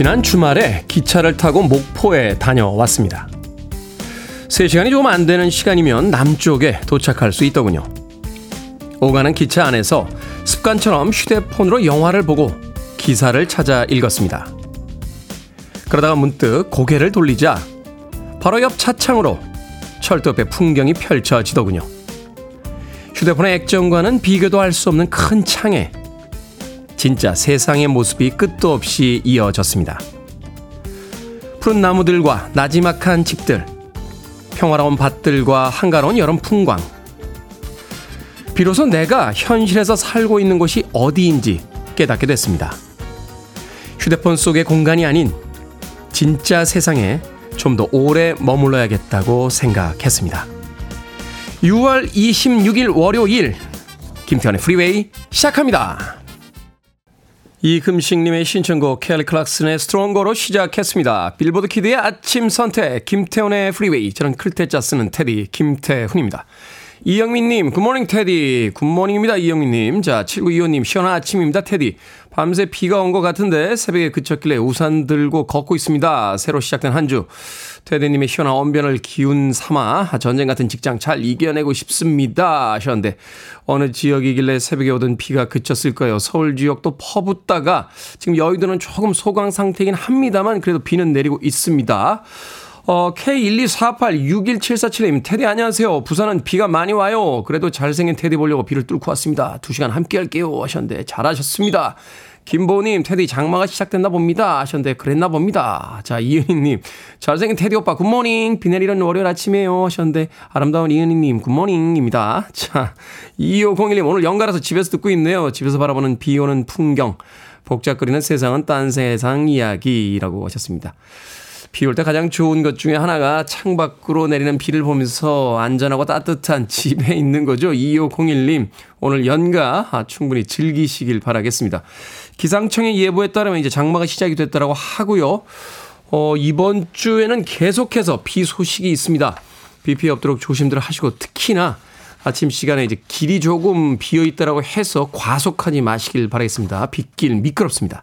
지난 주말에 기차를 타고 목포에 다녀왔습니다. 3시간이 조금 안 되는 시간이면 남쪽에 도착할 수 있더군요. 오가는 기차 안에서 습관처럼 휴대폰으로 영화를 보고 기사를 찾아 읽었습니다. 그러다가 문득 고개를 돌리자 바로 옆 차창으로 철도 옆의 풍경이 펼쳐지더군요. 휴대폰의 액정과는 비교도 할 수 없는 큰 창에 진짜 세상의 모습이 끝도 없이 이어졌습니다. 푸른 나무들과 나지막한 집들, 평화로운 밭들과 한가로운 여름 풍광. 비로소 내가 현실에서 살고 있는 곳이 어디인지 깨닫게 됐습니다. 휴대폰 속의 공간이 아닌 진짜 세상에 좀 더 오래 머물러야겠다고 생각했습니다. 6월 26일 월요일 김태훈의 프리웨이 시작합니다. 이금식님의 신청곡 켈리 클락슨의 Stronger로 시작했습니다. 빌보드 kid의 아침 선택 김태훈의 프리웨이 저는 클 태 자 쓰는 테디 김태훈입니다. 이영민님, good morning 테디. good morning입니다, 이영민님. 자, 7925님, 시원한 아침입니다, 테디. 밤새 비가 온 것 같은데 새벽에 그쳤길래 우산 들고 걷고 있습니다. 새로 시작된 한 주. 테디님의 시원한 언변을 기운 삼아 전쟁 같은 직장 잘 이겨내고 싶습니다. 하셨는데 어느 지역이길래 새벽에 오던 비가 그쳤을까요? 서울 지역도 퍼붓다가 지금 여의도는 조금 소강 상태이긴 합니다만 그래도 비는 내리고 있습니다. 어, K124861747님, 테디 안녕하세요. 부산은 비가 많이 와요. 그래도 잘생긴 테디 보려고 비를 뚫고 왔습니다. 두 시간 함께 할게요. 하셨는데, 잘하셨습니다. 김보님, 테디 장마가 시작됐나 봅니다. 하셨는데, 그랬나 봅니다. 자, 이은희님, 잘생긴 테디 오빠, good morning. 비 내리는 월요일 아침이에요. 하셨는데, 아름다운 이은희님, good morning입니다. 자, 2501님, 오늘 연가라서 집에서 듣고 있네요. 집에서 바라보는 비 오는 풍경. 복잡거리는 세상은 딴 세상 이야기라고 하셨습니다. 비 올 때 가장 좋은 것 중에 하나가 창밖으로 내리는 비를 보면서 안전하고 따뜻한 집에 있는 거죠. 2501님, 오늘 연가 아, 충분히 즐기시길 바라겠습니다. 기상청의 예보에 따르면 이제 장마가 시작이 됐다라고 하고요. 어, 이번 주에는 계속해서 비 소식이 있습니다. 비 피해 없도록 조심들 하시고 특히나 아침 시간에 이제 길이 조금 비어 있다라고 해서 과속하지 마시길 바라겠습니다. 빗길 미끄럽습니다.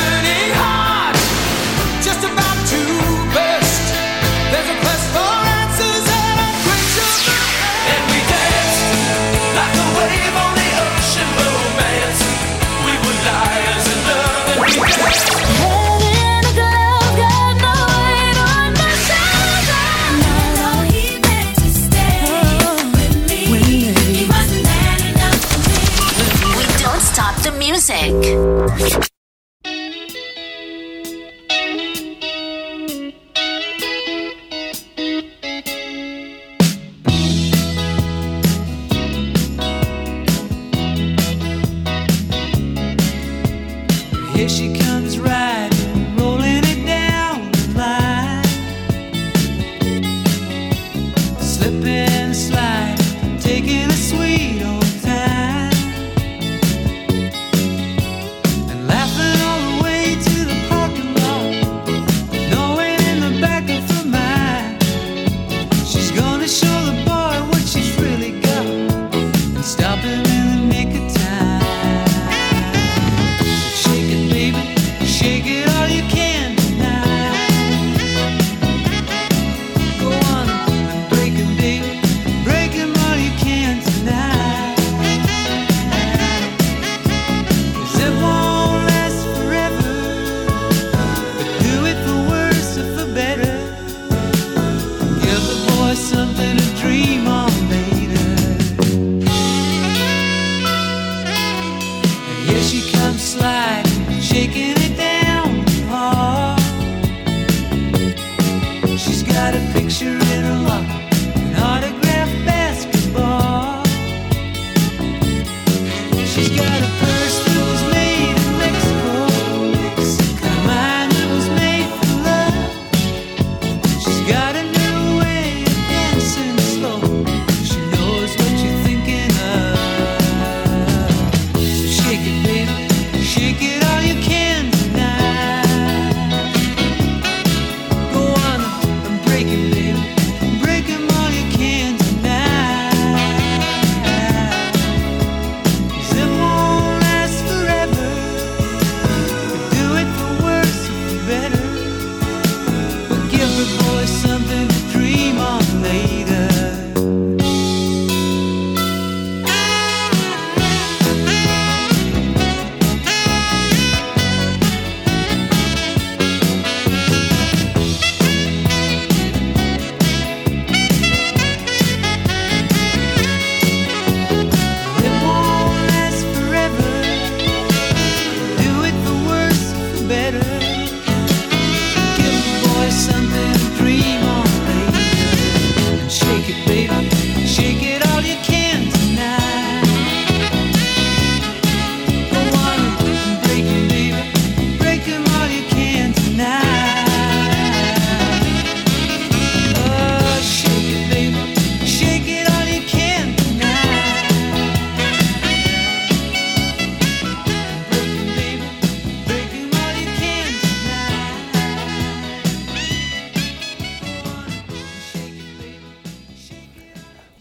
Music.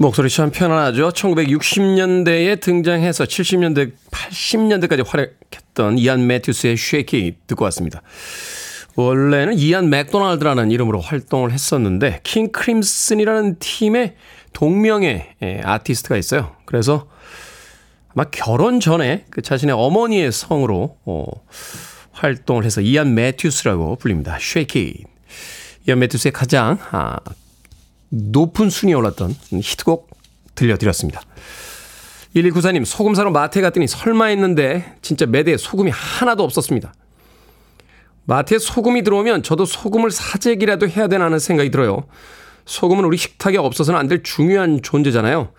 목소리 참 편안하죠. 1960년대에 등장해서 70년대, 80년대까지 활약했던 이안 매튜스의 Shake It 듣고 왔습니다. 원래는 이안 맥도날드라는 이름으로 활동을 했었는데 킹 크림슨이라는 팀의 동명의 예, 아티스트가 있어요. 그래서 아마 결혼 전에 그 자신의 어머니의 성으로 어, 활동을 해서 이안 매튜스라고 불립니다. Shake It. 이안 매튜스의 가장 아, 높은 순위에 올랐던 히트곡 들려드렸습니다. 1194님, 소금 사러 마트에 갔더니 설마 했는데 진짜 매대에 소금이 하나도 없었습니다. 마트에 소금이 들어오면 저도 소금을 사재기라도 해야 되나 하는 생각이 들어요. 소금은 우리 식탁에 없어서는 안 될 중요한 존재잖아요.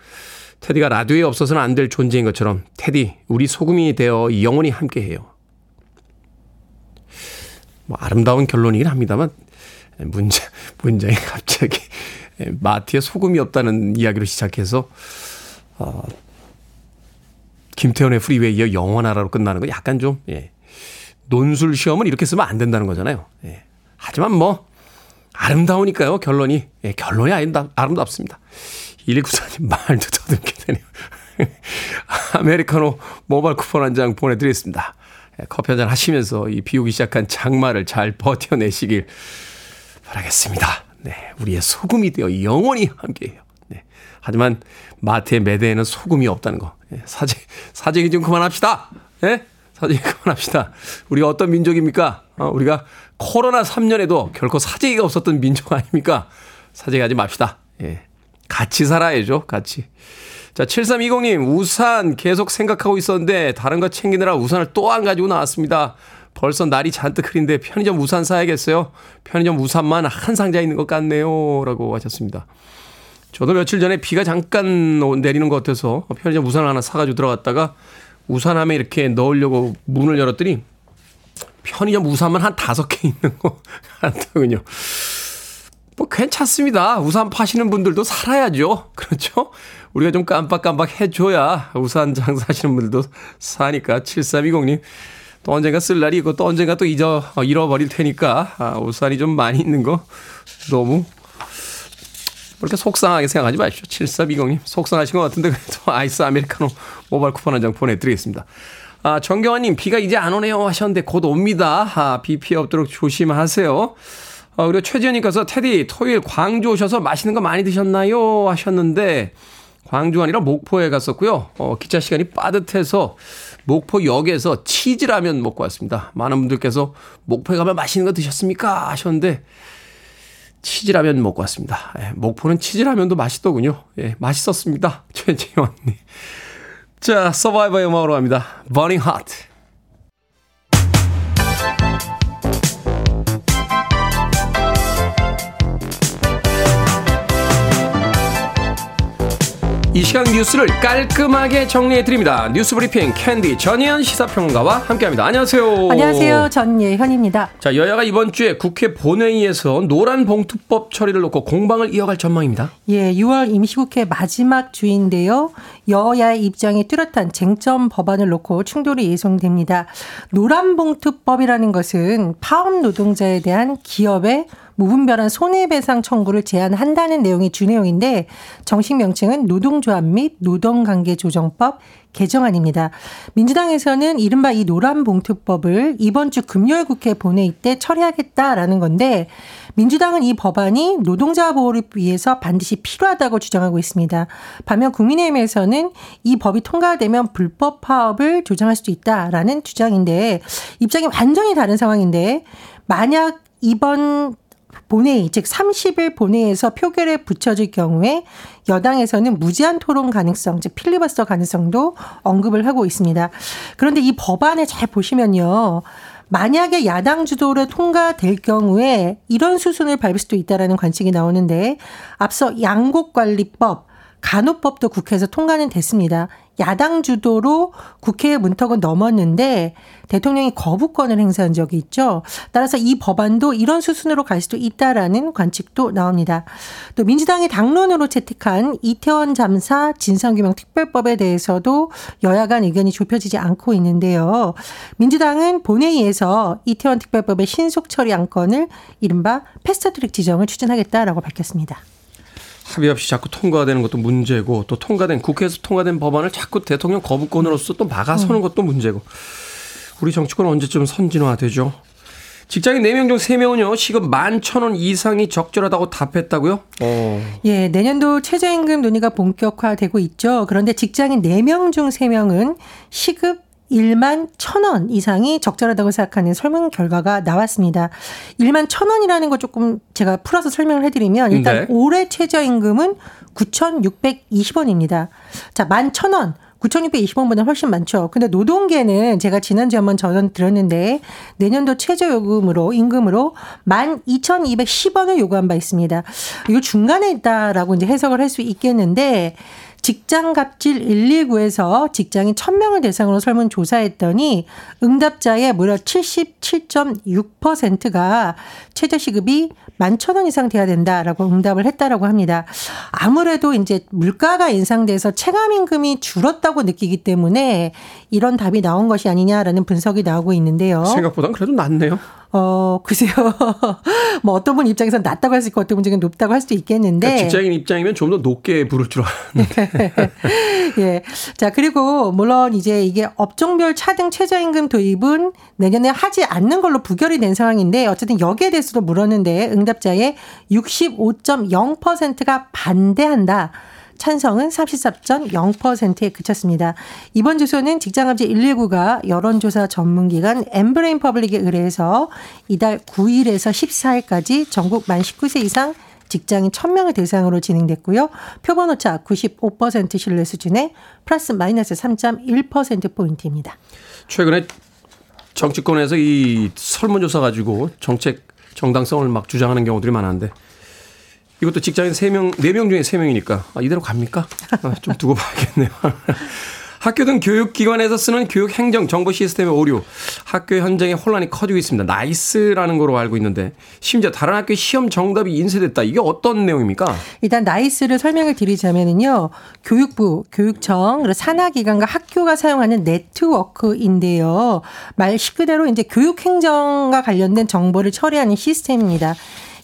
테디가 라디오에 없어서는 안 될 존재인 것처럼 테디, 우리 소금이 되어 영원히 함께해요. 뭐 아름다운 결론이긴 합니다만 문제 문장이 갑자기 마트에 소금이 없다는 이야기로 시작해서 어, 김태훈의 프리웨이여 영원하라로 끝나는 건 약간 좀 예. 논술 시험은 이렇게 쓰면 안 된다는 거잖아요. 예. 하지만 뭐 아름다우니까요. 결론이 예, 결론이 아름답, 아름답습니다. 119사님 말도 더듬게 되네요. 아메리카노 모바일 쿠폰 한 장 보내드리겠습니다. 예, 커피 한 잔 하시면서 이 비오기 시작한 장마를 잘 버텨내시길 바라겠습니다. 네, 우리의 소금이 되어 영원히 함께해요. 네. 하지만 마트의 매대에는 소금이 없다는 거. 네, 사재 사재기 좀 그만합시다. 네? 사재기 그만합시다. 우리가 어떤 민족입니까? 어, 우리가 코로나 3년에도 결코 사재기가 없었던 민족 아닙니까? 사재기하지 맙시다. 예. 같이 살아야죠. 같이. 자, 7320님, 우산 계속 생각하고 있었는데, 다른 거 챙기느라 우산을 또 안 가지고 나왔습니다. 벌써 날이 잔뜩 흐린데 편의점 우산 사야겠어요. 편의점 우산만 한 상자 있는 것 같네요. 라고 하셨습니다. 저도 며칠 전에 비가 잠깐 내리는 것 같아서 편의점 우산을 하나 사가지고 들어갔다가 우산함에 이렇게 넣으려고 문을 열었더니 편의점 우산만 한 다섯 개 있는 것 같더군요. 뭐 괜찮습니다. 우산 파시는 분들도 살아야죠. 그렇죠? 우리가 좀 깜빡깜빡 해줘야 우산 장사하시는 분들도 사니까 7320님 또 언젠가 쓸 날이 있고 또 언젠가 또 잊어 어, 잃어버릴 테니까 아, 우산이 좀 많이 있는 거 너무 그렇게 속상하게 생각하지 마십시오. 7420님 속상하신 것 같은데 그래도 아이스 아메리카노 모바일 쿠폰 한 장 보내드리겠습니다. 아, 정경환님 비가 이제 안 오네요 하셨는데 곧 옵니다. 아, 비 피해 없도록 조심하세요. 아, 그리고 최지현님께서 테디 토요일 광주 오셔서 맛있는 거 많이 드셨나요 하셨는데 광주 아니라 목포에 갔었고요. 어, 기차 시간이 빠듯해서 목포역에서 치즈라면 먹고 왔습니다. 많은 분들께서 목포에 가면 맛있는 거 드셨습니까? 하셨는데 치즈라면 먹고 왔습니다. 예, 목포는 치즈라면도 맛있더군요. 예, 맛있었습니다. 최재원님. 자, 서바이버의 음악으로 갑니다. Burning Heart. 이 시간 뉴스를 깔끔하게 정리해 드립니다. 뉴스 브리핑 캔디 전예현 시사평론가와 함께합니다. 안녕하세요. 안녕하세요. 전예현입니다. 자 여야가 이번 주에 국회 본회의에서 노란 봉투법 처리를 놓고 공방을 이어갈 전망입니다. 예, 6월 임시국회 마지막 주인데요. 여야의 입장이 뚜렷한 쟁점 법안을 놓고 충돌이 예상됩니다. 노란 봉투법이라는 것은 파업 노동자에 대한 기업의 무분별한 손해배상 청구를 제한한다는 내용이 주내용인데 정식 명칭은 노동조합 및 노동관계조정법 개정안입니다. 민주당에서는 이른바 이 노란 봉투법을 이번 주 금요일 국회 본회의 때 처리하겠다라는 건데 민주당은 이 법안이 노동자 보호를 위해서 반드시 필요하다고 주장하고 있습니다. 반면 국민의힘에서는 이 법이 통과되면 불법 파업을 조장할 수도 있다라는 주장인데 입장이 완전히 다른 상황인데 만약 이번 본회의, 즉 30일 본회의에서 표결에 붙여질 경우에 여당에서는 무제한 토론 가능성, 즉 필리버스터 가능성도 언급을 하고 있습니다. 그런데 이 법안을 잘 보시면요. 만약에 야당 주도로 통과될 경우에 이런 수순을 밟을 수도 있다라는 관측이 나오는데 앞서 양곡관리법, 간호법도 국회에서 통과는 됐습니다. 야당 주도로 국회의 문턱은 넘었는데 대통령이 거부권을 행사한 적이 있죠. 따라서 이 법안도 이런 수순으로 갈 수도 있다라는 관측도 나옵니다. 또 민주당이 당론으로 채택한 이태원 잠사 진상규명 특별법에 대해서도 여야 간 의견이 좁혀지지 않고 있는데요. 민주당은 본회의에서 이태원 특별법의 신속 처리 안건을 이른바 패스트트랙 지정을 추진하겠다라고 밝혔습니다. 합의 없이 자꾸 통과되는 것도 문제고 또 통과된 국회에서 통과된 법안을 자꾸 대통령 거부권으로서 또 막아서는 음. 것도 문제고 우리 정치권 언제쯤 선진화되죠? 직장인 4명 중 3명은요, 시급 11,000원 이상이 적절하다고 답했다고요? 어. 예, 내년도 최저임금 논의가 본격화되고 있죠. 그런데 직장인 4명 중 3명은 시급 1만 1,000원 이상이 적절하다고 생각하는 설문 결과가 나왔습니다. 1만 1,000원이라는 거 조금 제가 풀어서 설명을 해드리면 일단 네. 올해 최저임금은 9,620원입니다. 자, 11,000원. 9,620원보다 훨씬 많죠. 근데 노동계는 제가 지난주에 한번 전원 드렸는데 내년도 최저 요금으로 임금으로 12,210원을 요구한 바 있습니다. 이거 중간에 있다라고 이제 해석을 할 수 있겠는데 직장 갑질 119에서 직장인 1000명을 대상으로 설문 조사했더니 응답자의 무려 77.6%가 최저 시급이 11,000원 이상 돼야 된다라고 응답을 했다라고 합니다. 아무래도 이제 물가가 인상돼서 체감 임금이 줄었다고 느끼기 때문에 이런 답이 나온 것이 아니냐라는 분석이 나오고 있는데요. 생각보다는 그래도 낫네요. 어, 글쎄요. 뭐 어떤 분 입장에서는 낮다고 할 수 있고 어떤 분 중에 높다고 할 수도 있겠는데. 그러니까 직장인 입장이면 좀 더 높게 부를 줄 알았는데. 예. 자, 그리고 물론 이제 이게 업종별 차등 최저임금 도입은 내년에 하지 않는 걸로 부결이 된 상황인데 어쨌든 여기에 대해서도 물었는데 응답자의 65.0%가 반대한다. 찬성은 34.0%에 그쳤습니다. 이번 조사는 직장갑질 119가 여론조사 전문기관 엠브레인 퍼블릭에 의뢰해서 이달 9일에서 14일까지 전국 만 19세 이상 직장인 1000명을 대상으로 진행됐고요. 표본 오차 95% 신뢰 수준의 플러스 마이너스 3.1%포인트입니다. 최근에 정치권에서 이 설문조사 가지고 정책 정당성을 막 주장하는 경우들이 많았는데 이것도 직장인 3명, 4명 중에 3명이니까 아, 이대로 갑니까? 아, 좀 두고 봐야겠네요. 학교 등 교육기관에서 쓰는 교육 행정 정보 시스템의 오류, 학교 현장의 혼란이 커지고 있습니다. 나이스라는 거로 알고 있는데 심지어 다른 학교의 시험 정답이 인쇄됐다. 이게 어떤 내용입니까? 일단 나이스를 설명을 드리자면은요. 교육부, 교육청, 그리고 산하기관과 학교가 사용하는 네트워크인데요. 말 그대로 이제 교육 행정과 관련된 정보를 처리하는 시스템입니다.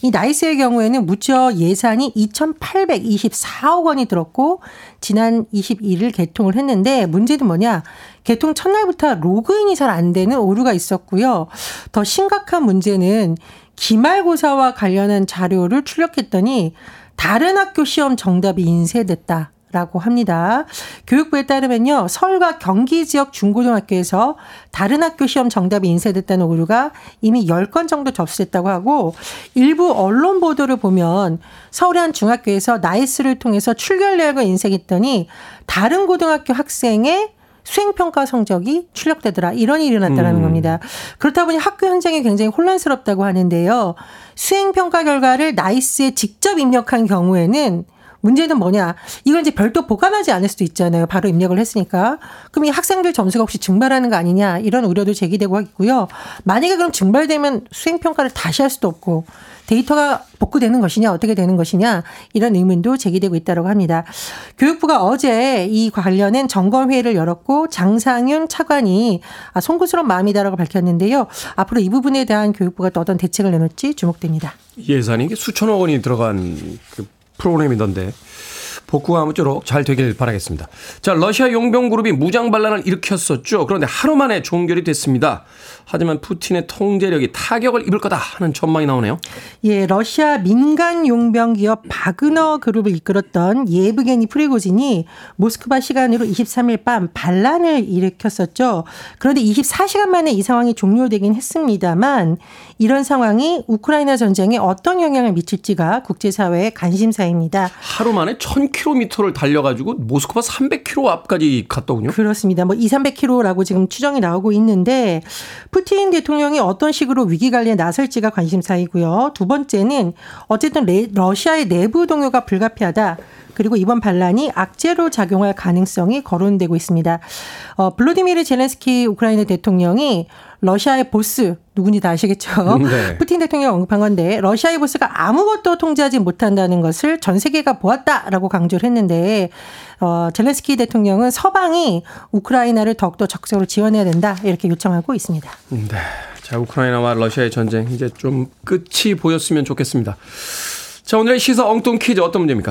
이 나이스의 경우에는 무려 예산이 2,824억 원이 들었고 지난 21일 개통을 했는데 문제는 뭐냐? 개통 첫날부터 로그인이 잘 안 되는 오류가 있었고요. 더 심각한 문제는 기말고사와 관련한 자료를 출력했더니 다른 학교 시험 정답이 인쇄됐다. 라고 합니다. 교육부에 따르면요, 서울과 경기 지역 중고등학교에서 다른 학교 시험 정답이 인쇄됐다는 오류가 이미 10건 정도 접수됐다고 하고, 일부 언론 보도를 보면 서울의 한 중학교에서 나이스를 통해서 출결 내역을 인쇄했더니 다른 고등학교 학생의 수행평가 성적이 출력되더라. 이런 일이 일어났다는 음. 겁니다. 그렇다 보니 학교 현장이 굉장히 혼란스럽다고 하는데요. 수행평가 결과를 나이스에 직접 입력한 경우에는 문제는 뭐냐? 이걸 이제 별도 보관하지 않을 수도 있잖아요. 바로 입력을 했으니까. 그럼 이 학생들 점수가 혹시 증발하는 거 아니냐? 이런 우려도 제기되고 있고요. 만약에 그럼 증발되면 수행평가를 다시 할 수도 없고 데이터가 복구되는 것이냐 어떻게 되는 것이냐 이런 의문도 제기되고 있다고 합니다. 교육부가 어제 이 관련된 점검회의를 열었고 장상윤 차관이 아, 송구스러운 마음이다라고 밝혔는데요. 앞으로 이 부분에 대한 교육부가 또 어떤 대책을 내놓을지 주목됩니다. 예산이 수천억 원이 들어간 그 프로그램이던데 복구가 아무쪼록 잘 되길 바라겠습니다. 자, 러시아 용병 그룹이 무장 반란을 일으켰었죠. 그런데 하루 만에 종결이 됐습니다. 하지만 푸틴의 통제력이 타격을 입을 거다 하는 전망이 나오네요. 예, 러시아 민간 용병 기업 바그너 그룹을 이끌었던 예브게니 프리고진이 모스크바 시간으로 23일 밤 반란을 일으켰었죠. 그런데 24시간 만에 이 상황이 종료되긴 했습니다만 이런 상황이 우크라이나 전쟁에 어떤 영향을 미칠지가 국제사회의 관심사입니다. 하루 만에 1000km를 달려가지고 모스크바 300km 앞까지 갔더군요. 그렇습니다. 뭐 2, 300km라고 지금 추정이 나오고 있는데 푸틴 대통령이 어떤 식으로 위기 관리에 나설지가 관심사이고요. 두 번째는 어쨌든 러시아의 내부 동요가 불가피하다. 그리고 이번 반란이 악재로 작용할 가능성이 거론되고 있습니다. 어, 블로디미르 젤렌스키 우크라이나 대통령이 러시아의 보스 누군지 다 아시겠죠? 네. 푸틴 대통령 언급한 건데 러시아의 보스가 아무것도 통제하지 못한다는 것을 전 세계가 보았다라고 강조를 했는데 어, 젤렌스키 대통령은 서방이 우크라이나를 더욱더 적극적으로 지원해야 된다 이렇게 요청하고 있습니다. 네. 자, 우크라이나와 러시아의 전쟁 이제 좀 끝이 보였으면 좋겠습니다. 자, 오늘의 시사 엉뚱 퀴즈 어떤 문제입니까?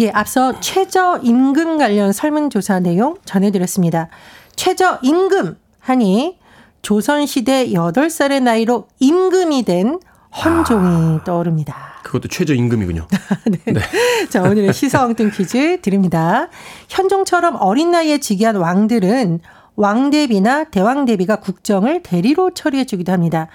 예, 앞서 최저임금 관련 설문조사 내용 전해드렸습니다. 최저임금 하니 조선시대 8살의 나이로 임금이 된 헌종이 아, 떠오릅니다. 그것도 최저임금이군요. 네. 네. 자, 오늘의 시사 엉뚱 퀴즈 드립니다. 현종처럼 어린 나이에 즉위한 왕들은 왕대비나 대왕대비가 국정을 대리로 처리해 주기도 합니다.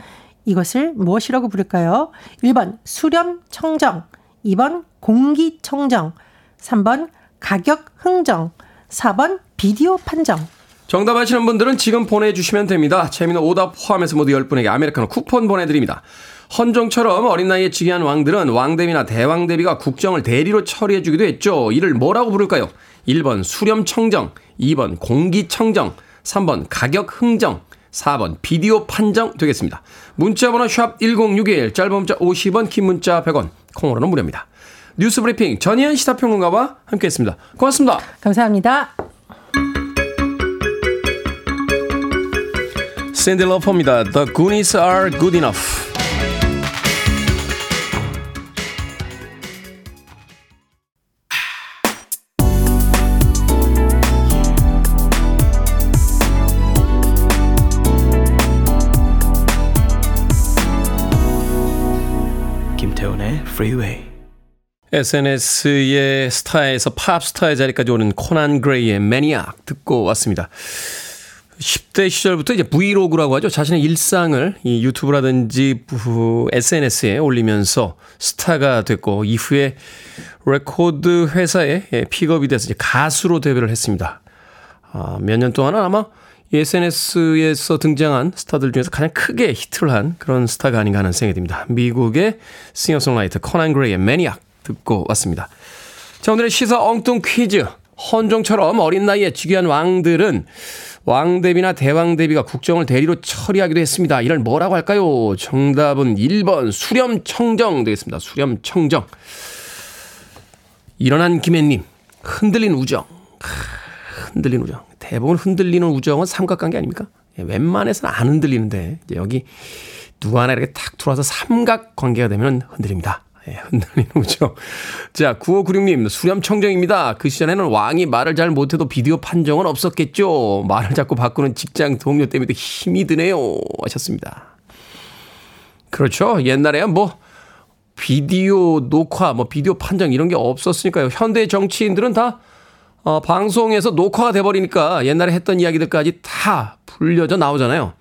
이것을 무엇이라고 부를까요? 1번 수렴 청정, 2번 공기청정, 3번 가격 흥정, 4번 비디오 판정. 정답 아시는 분들은 지금 보내주시면 됩니다. 재미는 오답 포함해서 모두 10분에게 아메리카노 쿠폰 보내드립니다. 헌종처럼 어린 나이에 즉위한 왕들은 왕대비나 대왕대비가 국정을 대리로 처리해주기도 했죠. 이를 뭐라고 부를까요? 1번 수렴청정, 2번 공기청정, 3번 가격 흥정, 4번 비디오 판정 되겠습니다. 문자번호 샵 1061, 짧은 문자 50원, 긴 문자 100원, 콩으로는 무료입니다. 뉴스 브리핑 전희연 시사평론가와 함께했습니다. 고맙습니다. 감사합니다. 샌디 러퍼입니다. The Goonies are good enough. Freeway. SNS의 스타에서 팝스타의 자리까지 오는 코난 그레이의 Maniac 듣고 왔습니다. 10대 시절부터 이제 브이로그라고 하죠. 자신의 일상을 이 유튜브라든지 SNS에 올리면서 스타가 됐고 이후에 레코드 회사에 픽업이 돼서 이제 가수로 데뷔를 했습니다. 아, 몇 년 동안은 아마 SNS에서 등장한 스타들 중에서 가장 크게 히트를 한 그런 스타가 아닌가 하는 생각이 듭니다. 미국의 싱어송라이터 코난 그레이의 매니악 듣고 왔습니다. 자, 오늘의 시사 엉뚱 퀴즈. 헌종처럼 어린 나이에 즉위한 왕들은 왕대비나 대왕대비가 국정을 대리로 처리하기도 했습니다. 이를 뭐라고 할까요? 정답은 1번 수렴청정 되겠습니다. 수렴청정. 일어난 김혜님, 흔들린 우정. 흔들린 우정. 대부분 흔들리는 우정은 삼각관계 아닙니까? 예, 웬만해서는 안 흔들리는데, 여기 누가 하나 이렇게 탁 들어와서 삼각관계가 되면 흔들립니다. 예, 흔들리는 우정. 자, 9596님, 수렴청정입니다. 그 시절에는 왕이 말을 잘 못해도 비디오 판정은 없었겠죠. 말을 자꾸 바꾸는 직장 동료 때문에 힘이 드네요. 하셨습니다. 그렇죠. 옛날에야 뭐, 비디오 녹화, 뭐, 비디오 판정 이런 게 없었으니까요. 현대 정치인들은 다, 어, 방송에서 녹화가 돼버리니까 옛날에 했던 이야기들까지 다 불려져 나오잖아요.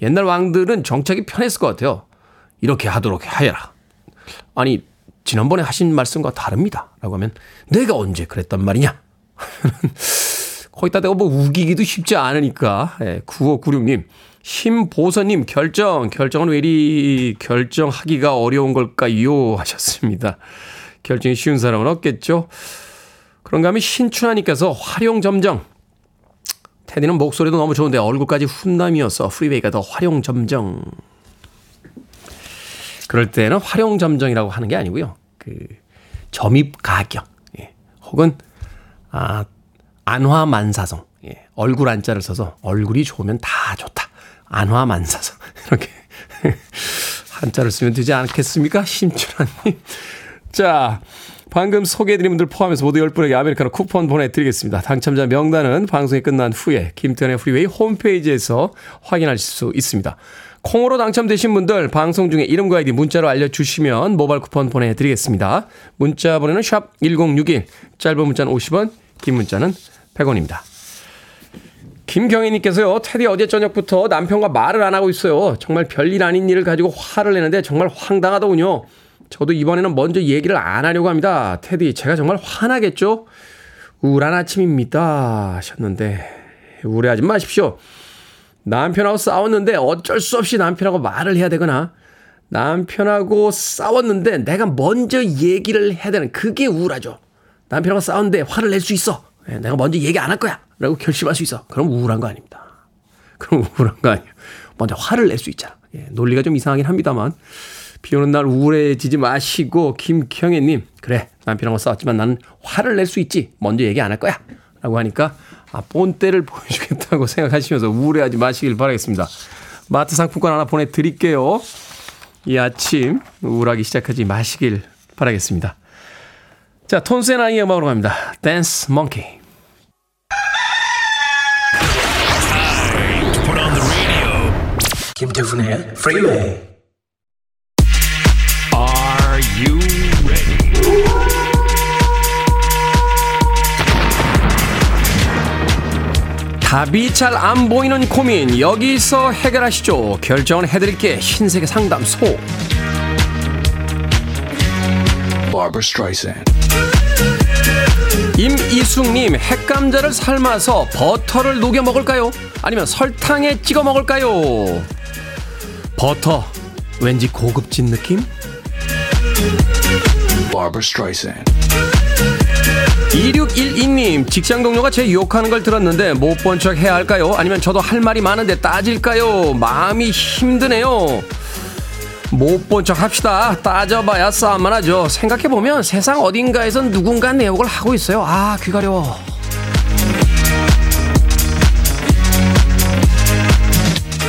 옛날 왕들은 정착이 편했을 것 같아요. 이렇게 하도록 하여라. 아니, 지난번에 하신 말씀과 다릅니다. 라고 하면, 내가 언제 그랬단 말이냐? 거기다 대고 뭐 우기기도 쉽지 않으니까, 예, 9596님, 심보선님, 결정, 결정은 왜 이리 결정하기가 어려운 걸까요? 하셨습니다. 결정이 쉬운 사람은 없겠죠? 그런가 하면 신춘하니께서 활용점정. 테디는 목소리도 너무 좋은데 얼굴까지 훈남이어서 프리웨이가 더 화룡점정. 그럴 때는 화룡점정이라고 하는 게 아니고요. 그 점입가경 예. 혹은 아 안화만사성 예. 얼굴 안자를 써서 얼굴이 좋으면 다 좋다. 안화만사성 이렇게 한자를 쓰면 되지 않겠습니까? 심춘환님. 자, 방금 소개해드린 분들 포함해서 모두 10분에게 아메리카노 쿠폰 보내드리겠습니다. 당첨자 명단은 방송이 끝난 후에 김태훈의 프리웨이 홈페이지에서 확인하실 수 있습니다. 콩으로 당첨되신 분들 방송 중에 이름과 아이디 문자로 알려주시면 모바일 쿠폰 보내드리겠습니다. 문자 번호는 샵 1061, 짧은 문자는 50원, 긴 문자는 100원입니다. 김경희님께서요, 테디 어제 저녁부터 남편과 말을 안 하고 있어요. 정말 별일 아닌 일을 가지고 화를 내는데 정말 황당하더군요. 저도 이번에는 먼저 얘기를 안 하려고 합니다. 테디, 제가 정말 화나겠죠? 우울한 아침입니다. 하셨는데, 우울해하지 마십시오. 남편하고 싸웠는데 어쩔 수 없이 남편하고 말을 해야 되거나 남편하고 싸웠는데 내가 먼저 얘기를 해야 되는 그게 우울하죠. 남편하고 싸웠는데 화를 낼 수 있어. 예, 내가 먼저 얘기 안 할 거야. 라고 결심할 수 있어. 그럼 우울한 거 아닙니다. 그럼 우울한 거 아니에요. 먼저 화를 낼 수 있잖아. 예, 논리가 좀 이상하긴 합니다만. 비 오는 날 우울해지지 마시고, 김경애님, 그래, 남편하고 싸웠지만 나는 화를 낼 수 있지. 먼저 얘기 안 할 거야. 라고 하니까 아, 본때를 보여주겠다고 생각하시면서 우울해하지 마시길 바라겠습니다. 마트 상품권 하나 보내드릴게요. 이 아침 우울하기 시작하지 마시길 바라겠습니다. 자, Tones and I의 음악으로 갑니다. Dance Monkey. 김태훈의 프리웨이? 답이 잘 안 보이는 고민 여기서 해결하시죠. 결정을 해드릴게 흰색의 상담소. 임이숙님 핵감자를 삶아서 버터를 녹여 먹을까요? 아니면 설탕에 찍어 먹을까요? 버터 왠지 고급진 느낌? Barbara Streisand 2612님 직장 동료가 제 욕하는 걸 들었는데 못 본 척 해야 할까요? 아니면 저도 할 말이 많은데 따질까요? 마음이 힘드네요. 못 본 척 합시다. 따져봐야 싸움만 하죠. 생각해보면 세상 어딘가에선 누군가 내 욕을 하고 있어요. 아, 귀 가려워.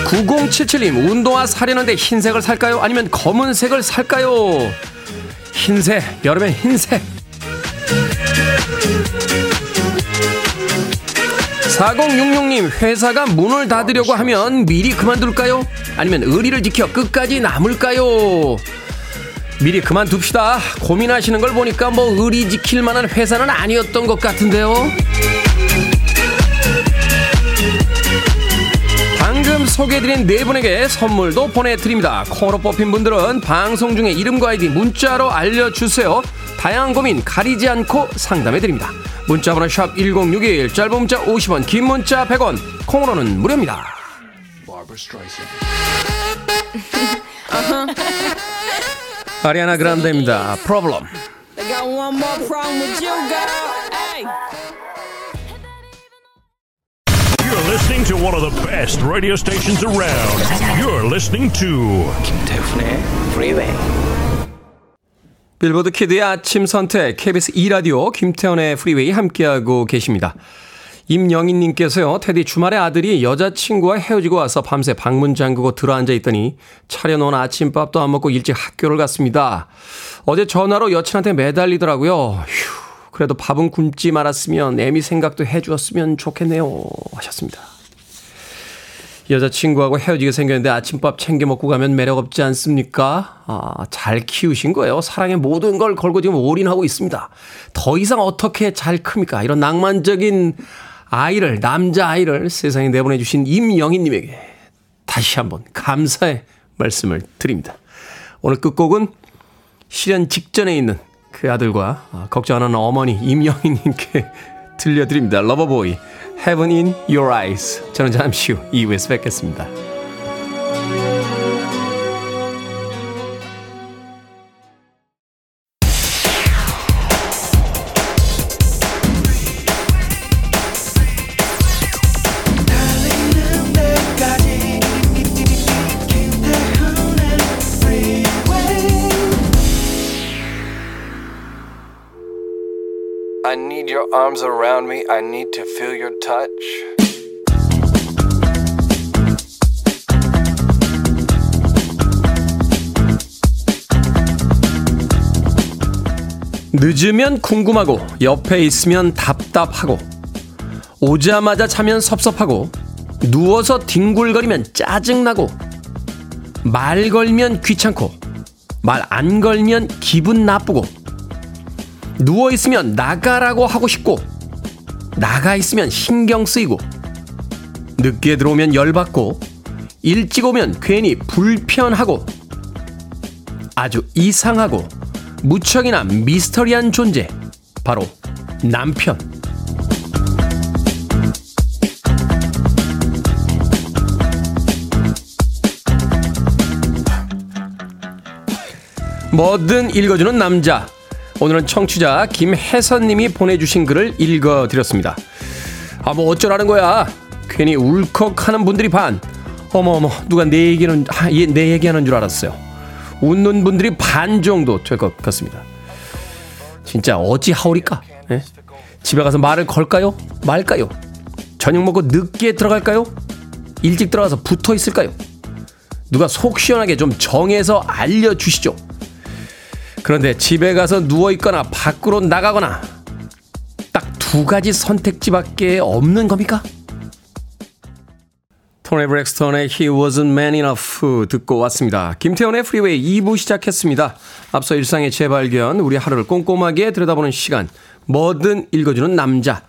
(9077님) 운동화 사려는데 흰색을 살까요 아니면 검은색을 살까요 흰색 여름엔 흰색 4066님, 회사가 문을 닫으려고 하면 미리 그만둘까요? 아니면 의리를 지켜 끝까지 남을까요? 미리 그만둡시다. 고민하시는 걸 보니까 뭐 의리 지킬 만한 회사는 아니었던 것 같은데요. 소개해드린 네 분에게 선물도 보내드립니다. 코너 뽑힌 분들은 방송 중에 이름과 아이디 문자로 알려주세요. 다양한 고민 가리지 않고 상담해드립니다. 문자번호 샵 1061, 짧은 문자 50원, 긴 문자 100원, 콩으로는 무료입니다. 아리아나 그란데입니다. 프로블럼. To one of the best radio stations around. You're listening to 김태훈의 프리웨이 빌보드 키드의 아침 선택 KBS 2 라디오 김태훈의 프리웨이 함께하고 계십니다. 임영희님께서요. 테디 주말에 아들이 여자친구와 헤어지고 와서 밤새 방문 잠그고 들어앉아 있더니 차려놓은 아침밥도 안 먹고 일찍 학교를 갔습니다. 어제 전화로 여친한테 매달리더라고요. 휴, 그래도 밥은 굶지 말았으면 애미 생각도 해주었으면 좋겠네요. 하셨습니다. 여자친구하고 헤어지게 생겼는데 아침밥 챙겨 먹고 가면 매력 없지 않습니까? 아, 잘 키우신 거예요. 사랑의 모든 걸 걸고 지금 올인하고 있습니다. 더 이상 어떻게 잘 큽니까? 이런 낭만적인 아이를, 남자아이를 세상에 내보내주신 임영희님에게 다시 한번 감사의 말씀을 드립니다. 오늘 끝곡은 실현 직전에 있는 그 아들과 아, 걱정하는 어머니 임영희님께 들려드립니다. 러버보이, Heaven in Your Eyes. 저는 잠시 후 2부에서 뵙겠습니다. Arms around me. I need to feel your touch. 늦으면 궁금하고 옆에 있으면 답답하고 오자마자 자면 섭섭하고 누워서 뒹굴거리면 짜증나고 말 걸면 귀찮고 말 안 걸면 기분 나쁘고 누워 있으면 나가라고 하고 싶고 나가 있으면 신경 쓰이고 늦게 들어오면 열받고 일찍 오면 괜히 불편하고 아주 이상하고 무척이나 미스터리한 존재 바로 남편. 뭐든 읽어주는 남자 오늘은 청취자 김혜선님이 보내주신 글을 읽어드렸습니다 아 뭐 어쩌라는 거야 괜히 울컥하는 분들이 반 어머어머 누가 내 얘기는 아, 얘, 내 얘기하는 줄 알았어요 웃는 분들이 반 정도 될 것 같습니다. 진짜 어찌하오리까? 예? 집에 가서 말을 걸까요? 말까요? 저녁 먹고 늦게 들어갈까요? 일찍 들어가서 붙어 있을까요? 누가 속 시원하게 좀 정해서 알려주시죠. 그런데 집에 가서 누워 있거나 밖으로 나가거나 딱 두 가지 선택지밖에 없는 겁니까? 토니 브랙스턴의 He Wasn't Man Enough 듣고 왔습니다. 김태훈의 프리웨이 2부 시작했습니다. 앞서 일상의 재발견, 우리 하루를 꼼꼼하게 들여다보는 시간, 뭐든 읽어주는 남자.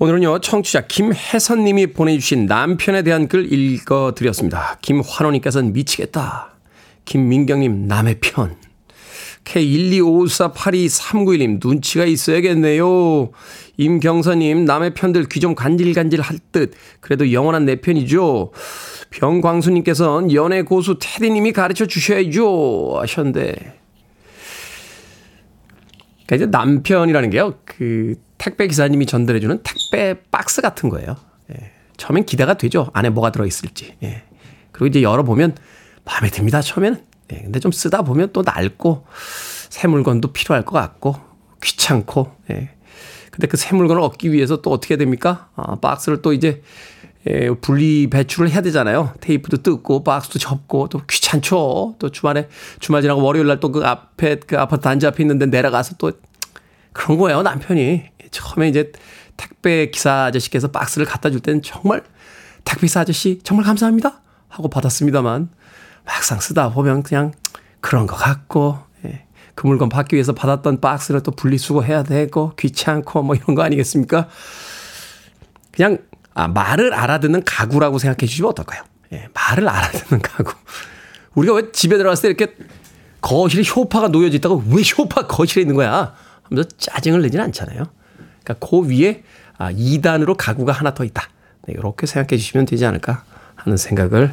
오늘은요, 청취자 김혜선 님이 보내주신 남편에 대한 글 읽어드렸습니다. 김환호님께서는 미치겠다. 김민경님, 남의 편. K125482391님, 눈치가 있어야겠네요. 임경선님, 남의 편들 귀 좀 간질간질 할 듯. 그래도 영원한 내 편이죠. 병광수님께서는 연애 고수 테디님이 가르쳐 주셔야죠. 하셨는데. 그러니까 이제 남편이라는 게요, 그, 택배 기사님이 전달해주는 택배 박스 같은 거예요. 예. 처음엔 기대가 되죠. 안에 뭐가 들어있을지. 예. 그리고 이제 열어보면 마음에 듭니다. 처음에는. 예. 근데 좀 쓰다 보면 또 낡고 새 물건도 필요할 것 같고 귀찮고. 예. 근데 그 새 물건을 얻기 위해서 또 어떻게 됩니까? 아, 박스를 또 이제 예, 분리 배출을 해야 되잖아요. 테이프도 뜯고 박스도 접고 또 귀찮죠. 또 주말에 주말 지나고 월요일 날 또 그 앞에 그 아파트 단지 앞에 있는데 내려가서 또 그런 거예요, 남편이. 처음에 이제 택배 기사 아저씨께서 박스를 갖다 줄 때는 정말 택배 기사 아저씨 정말 감사합니다 하고 받았습니다만 막상 쓰다 보면 그냥 그런 것 같고 예. 그 물건 받기 위해서 받았던 박스를 또 분리수거해야 되고 귀찮고 뭐 이런 거 아니겠습니까? 그냥 아, 말을 알아듣는 가구라고 생각해 주시면 어떨까요? 예, 말을 알아듣는 가구. 우리가 왜 집에 들어갔을 때 이렇게 거실에 쇼파가 놓여져 있다고 왜 쇼파 거실에 있는 거야? 하면서 짜증을 내지는 않잖아요. 그러니까 그 위에 아, 2단으로 가구가 하나 더 있다. 네, 이렇게 생각해 주시면 되지 않을까 하는 생각을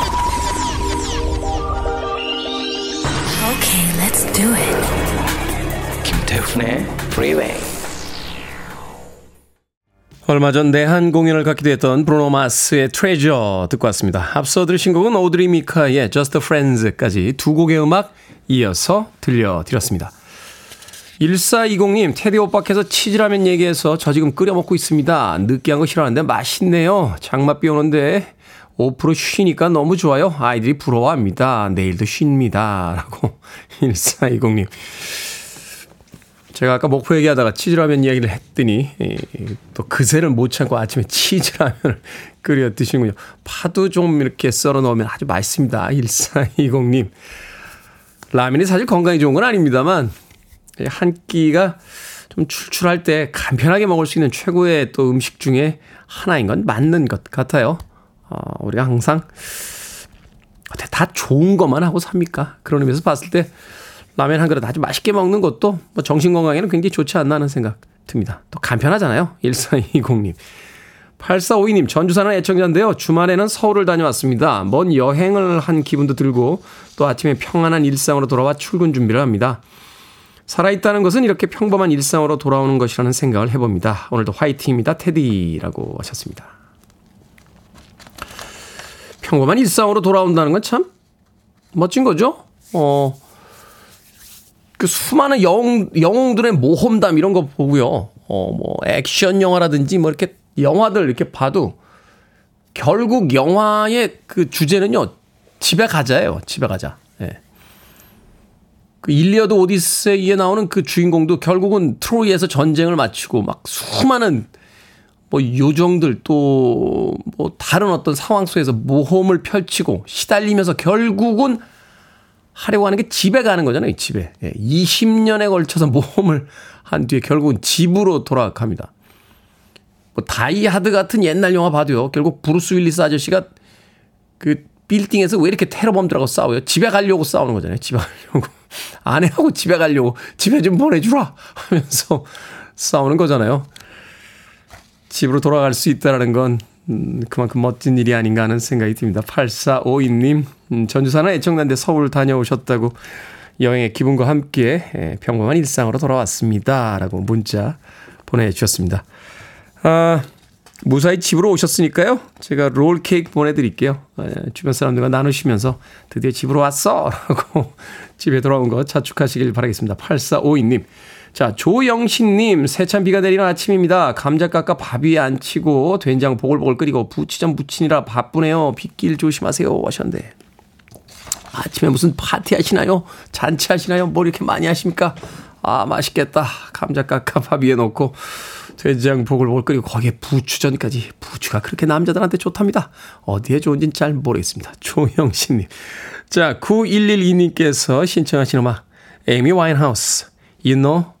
Do it. 김태훈의 Freeway. 얼마 전 내한 공연을 갖기도 했던 브루노 마스의 트레저 듣고 왔습니다. 앞서 들으신 곡은 오드리 미카의 Just Friends까지 두 곡의 음악 이어서 들려드렸습니다. 1420님, 테디 오빠께서 치즈라면 얘기해서 저 지금 끓여 먹고 있습니다. 느끼한 거 싫어하는데 맛있네요. 장맛비 오는데 5% 쉬니까 너무 좋아요. 아이들이 부러워합니다. 내일도 쉰니다. 라고 1420님. 제가 아까 목포 얘기하다가 치즈라면 이야기를 했더니 또 그새를 못 참고 아침에 치즈라면을 끓여 드시는군요. 파도 좀 이렇게 썰어 넣으면 아주 맛있습니다. 1420님. 라면이 사실 건강에 좋은 건 아닙니다만 한 끼가 좀 출출할 때 간편하게 먹을 수 있는 최고의 또 음식 중에 하나인 건 맞는 것 같아요. 어, 우리가 항상 다 좋은 것만 하고 삽니까? 그런 의미에서 봤을 때 라면 한 그릇 아주 맛있게 먹는 것도 뭐 정신 건강에는 굉장히 좋지 않나 하는 생각 듭니다. 또 간편하잖아요. 1420님. 8452님, 전주 사는 애청자인데요. 주말에는 서울을 다녀왔습니다. 먼 여행을 한 기분도 들고 또 아침에 평안한 일상으로 돌아와 출근 준비를 합니다. 살아있다는 것은 이렇게 평범한 일상으로 돌아오는 것이라는 생각을 해봅니다. 오늘도 화이팅입니다. 테디라고 하셨습니다. 평범한 일상으로 돌아온다는 건 참 멋진 거죠? 어, 그 수많은 영웅, 영웅들의 모험담 이런 거 보고요. 어, 뭐, 액션 영화라든지 뭐 이렇게 영화들 이렇게 봐도 결국 영화의 그 주제는요, 집에 가자예요. 집에 가자. 예. 그 일리어드 오디세이에 나오는 그 주인공도 결국은 트로이에서 전쟁을 마치고 막 수많은 뭐 요정들 또 뭐 다른 어떤 상황 속에서 모험을 펼치고 시달리면서 결국은 하려고 하는 게 집에 가는 거잖아요, 집에. 예, 20년에 걸쳐서 모험을 한 뒤에 결국은 집으로 돌아갑니다. 뭐 다이하드 같은 옛날 영화 봐도요. 결국 브루스 윌리스 아저씨가 그 빌딩에서 왜 이렇게 테러범들하고 싸워요? 집에 가려고 싸우는 거잖아요. 집에 가려고. 아내하고 집에 가려고 집에 좀 보내주라 하면서 싸우는 거잖아요. 집으로 돌아갈 수 있다라는 건 음, 그만큼 멋진 일이 아닌가 하는 생각이 듭니다. 8452님, 음, 전주 사는 애청잔데 서울 다녀오셨다고 여행의 기분과 함께 예, 평범한 일상으로 돌아왔습니다. 라고 문자 보내주셨습니다. 아, 무사히 집으로 오셨으니까요. 제가 롤 케이크 보내드릴게요. 예, 주변 사람들과 나누시면서 드디어 집으로 왔어! 라고 집에 돌아온 거 자축하시길 바라겠습니다. 8452님. 자, 조영신님, 세찬 비가 내리는 아침입니다. 감자 깎아 밥 위에 안 치고 된장 보글보글 끓이고 부치전 부치느라 바쁘네요. 빗길 조심하세요. 하셨는데. 아침에 무슨 파티 하시나요? 잔치 하시나요? 뭐 이렇게 많이 하십니까? 아, 맛있겠다. 감자 깎아 밥 위에 놓고 된장 보글보글 끓이고 거기에 부추전까지. 부추가 그렇게 남자들한테 좋답니다. 어디에 좋은지는 잘 모르겠습니다. 조영신님. 자, 9112님께서 신청하신 음악, 에이미 와인하우스, You know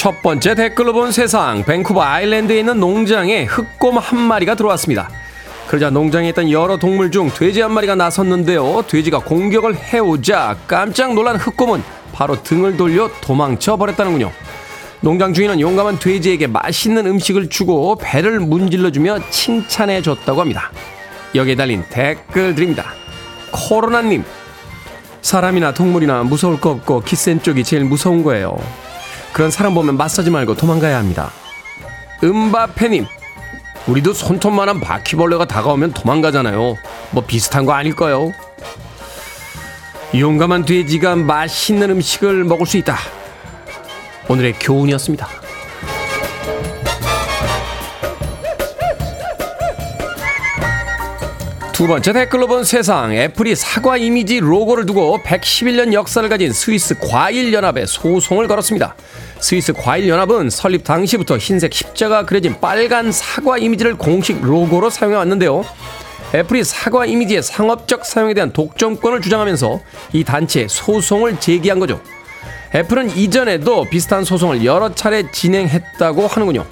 첫 번째 댓글로 본 세상. 밴쿠버 아일랜드에 있는 농장에 흑곰 한 마리가 들어왔습니다. 그러자 농장에 있던 여러 동물 중 돼지 한 마리가 나섰는데요. 돼지가 공격을 해오자 깜짝 놀란 흑곰은 바로 등을 돌려 도망쳐 버렸다는군요. 농장 주인은 용감한 돼지에게 맛있는 음식을 주고 배를 문질러주며 칭찬해 줬다고 합니다. 여기에 달린 댓글 드립니다. 코로나님, 사람이나 동물이나 무서울 거 없고 키센 쪽이 제일 무서운 거예요. 그런 사람 보면 맞서지 말고 도망가야 합니다. 음바페님, 우리도 손톱만한 바퀴벌레가 다가오면 도망가잖아요. 뭐 비슷한 거 아닐까요? 용감한 돼지가 맛있는 음식을 먹을 수 있다. 오늘의 교훈이었습니다. 두 번째 댓글로 본 세상 애플이 사과 이미지 로고를 두고 111년 역사를 가진 스위스 과일연합에 소송을 걸었습니다. 스위스 과일연합은 설립 당시부터 흰색 십자가 그려진 빨간 사과 이미지를 공식 로고로 사용해 왔는데요. 애플이 사과 이미지의 상업적 사용에 대한 독점권을 주장하면서 이 단체에 소송을 제기한 거죠. 애플은 이전에도 비슷한 소송을 여러 차례 진행했다고 하는군요.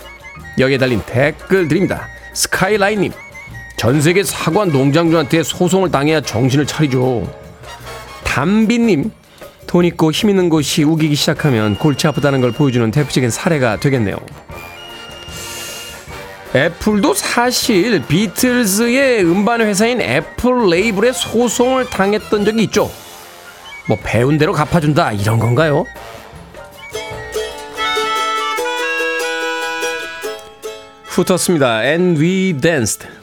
여기에 달린 댓글 드립니다. 스카이라인님, 전 세계 사과 농장주한테 소송을 당해야 정신을 차리죠. 담비님, 돈 있고 힘 있는 곳이 우기기 시작하면 골치 아프다는 걸 보여주는 대표적인 사례가 되겠네요. 애플도 사실 비틀즈의 음반 회사인 애플 레이블에 소송을 당했던 적이 있죠. 뭐 배운 대로 갚아준다 이런 건가요? 훑었습니다. And we danced.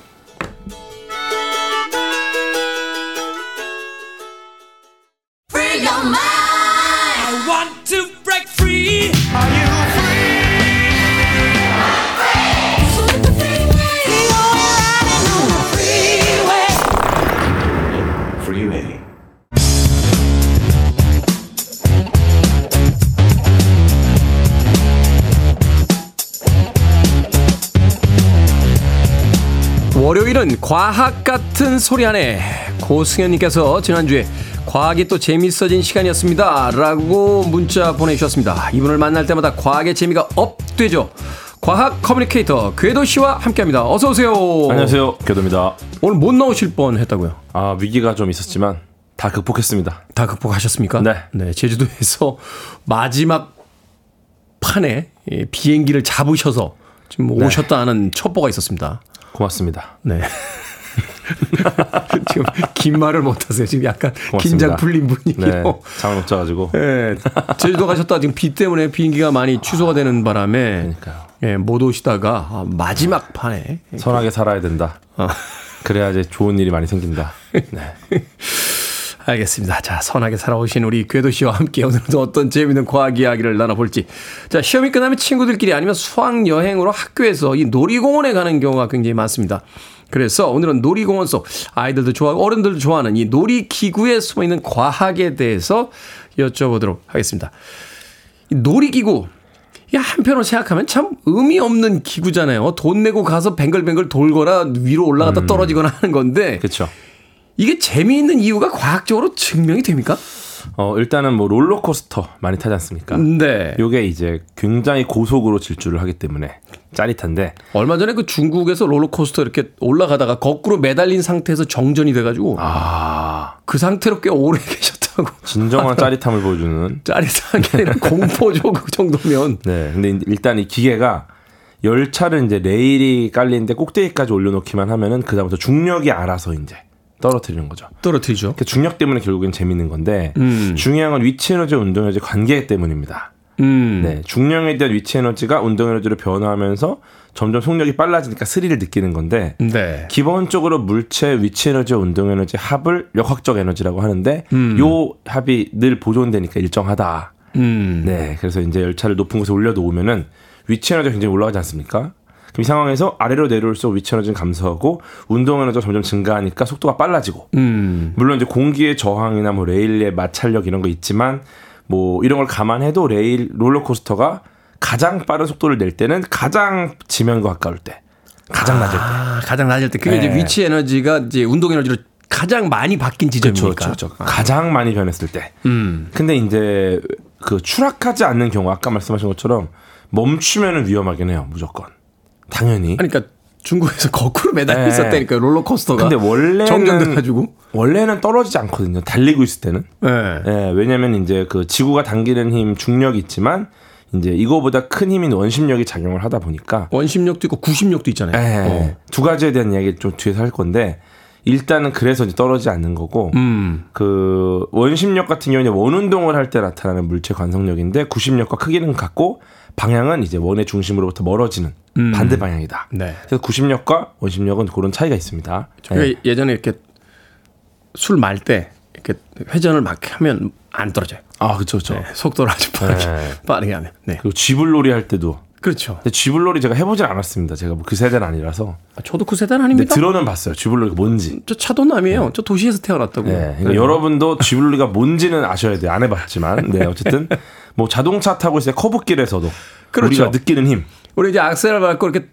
월요일은 과학 같은 소리 하네. 고승현님께서 지난주에 과학이 또 재밌어진 시간이었습니다. 라고 문자 보내주셨습니다. 이분을 만날 때마다 과학의 재미가 업되죠. 과학 커뮤니케이터 궤도 씨와 함께합니다. 어서 오세요. 안녕하세요. 교도입니다. 오늘 못 나오실 뻔 했다고요. 아, 위기가 좀 있었지만 다 극복했습니다. 다 극복하셨습니까? 네. 제주도에서 마지막 판에 예, 비행기를 잡으셔서 지금 네. 오셨다 하는 첩보가 있었습니다. 고맙습니다. 네. 지금 긴 말을 못하세요. 지금 약간 고맙습니다. 긴장 풀린 분위기로. 네. 잠을 못 자가지고. 네. 제주도 가셨다 지금 비 때문에 비행기가 많이 취소가 되는 바람에 그러니까요. 예, 못 오시다가 아, 마지막 판에 선하게 살아야 된다. 어. 그래야 이제 좋은 일이 많이 생긴다. 네. 알겠습니다. 자, 선하게 살아오신 우리 궤도 씨와 함께 오늘도 어떤 재미있는 과학 이야기를 나눠볼지. 자, 시험이 끝나면 친구들끼리 아니면 수학 여행으로 학교에서 이 놀이공원에 가는 경우가 굉장히 많습니다. 그래서 오늘은 놀이공원 속 아이들도 좋아하고 어른들도 좋아하는 이 놀이기구에 숨어 있는 과학에 대해서 여쭤보도록 하겠습니다. 이 놀이기구. 이 한편으로 생각하면 참 의미 없는 기구잖아요. 돈 내고 가서 뱅글뱅글 돌거나 위로 올라갔다 떨어지거나 하는 건데 그렇죠. 이게 재미있는 이유가 과학적으로 증명이 됩니까? 어, 일단은 뭐 롤러코스터 많이 타지 않습니까? 네. 요게 이제 굉장히 고속으로 질주를 하기 때문에 짜릿한데 얼마 전에 그 중국에서 롤러코스터 이렇게 올라가다가 거꾸로 매달린 상태에서 정전이 돼가지고 아 그 상태로 꽤 오래 계셨다고. 진정한 짜릿함을 보여주는 짜릿한 게 아니라 공포죠 그 정도면. 네 근데 일단 이 기계가 열차를 이제 레일이 깔리는데 꼭대기까지 올려놓기만 하면은 그다음부터 중력이 알아서 이제 떨어뜨리는 거죠. 떨어뜨리죠. 그 중력 때문에 결국엔 재밌는 건데 음. 중요한 건 위치 에너지 운동 에너지 관계 때문입니다. 음. 네, 중력에 대한 위치 에너지가 운동 에너지로 변화하면서 점점 속력이 빨라지니까 스릴을 느끼는 건데 네. 기본적으로 물체 위치 에너지와 운동 에너지 합을 역학적 에너지라고 하는데 음. 요 합이 늘 보존되니까 일정하다. 음. 네, 그래서 이제 열차를 높은 곳에 올려 놓으면은 위치 에너지가 굉장히 올라가지 않습니까? 그럼 이 상황에서 아래로 내려올수록 위치 에너지는 감소하고 운동 에너지가 점점 증가하니까 속도가 빨라지고 음. 물론 이제 공기의 저항이나 뭐 레일의 마찰력 이런 거 있지만 뭐 이런 걸 감안해도 레일 롤러코스터가 가장 빠른 속도를 낼 때는 가장 지면과 가까울 때 가장 낮을 때 아, 가장 낮을 때 그게 네. 이제 위치 에너지가 이제 운동 에너지로 가장 많이 바뀐 지점이니까. 그렇죠, 그렇죠. 가장 많이 변했을 때. 음. 근데 이제 그 추락하지 않는 경우 아까 말씀하신 것처럼 멈추면은 위험하긴 해요, 무조건. 당연히. 그러니까 중국에서 거꾸로 매달려 네. 있었다니까 롤러코스터가. 근데 원래는 정전돼 가지고. 원래는 떨어지지 않거든요. 달리고 있을 때는. 네. 예, 왜냐면 이제 그 지구가 당기는 힘 중력이 있지만 이제 이거보다 큰 힘인 원심력이 작용을 하다 보니까 원심력도 있고 구심력도 있잖아요. 예, 어. 두 가지에 대한 이야기 좀 뒤에서 할 건데 일단은 그래서 이제 떨어지지 않는 거고 음. 그 원심력 같은 경우는 원 운동을 할 때 나타나는 물체 관성력인데 구심력과 크기는 같고 방향은 이제 원의 중심으로부터 멀어지는 음. 반대 방향이다. 네. 그래서 구심력과 원심력은 그런 차이가 있습니다. 저희가 예. 예전에 이렇게 술 말 때 이렇게 회전을 막 하면 안 떨어져요. 아, 그렇죠, 그렇죠. 네, 속도를 아주 빠르게, 네. 빠르게 하면. 네. 그리고 쥐불놀이 할 때도 그렇죠. 근데 쥐불놀이 제가 해보진 않았습니다. 제가 뭐 그 세대는 아니라서. 아, 저도 그 세대는 아닙니다. 들어는 봤어요. 쥐불놀이가 뭔지. 저 차도남이에요. 저 도시에서 태어났다고요. 네. 그러니까 여러분도 쥐불놀이가 뭔지는 아셔야 돼요. 안 해봤지만. 네. 어쨌든 뭐 자동차 타고 있을 때 커브길에서도 그렇죠. 우리가 느끼는 힘. 우리 이제 악셀을 밟고 이렇게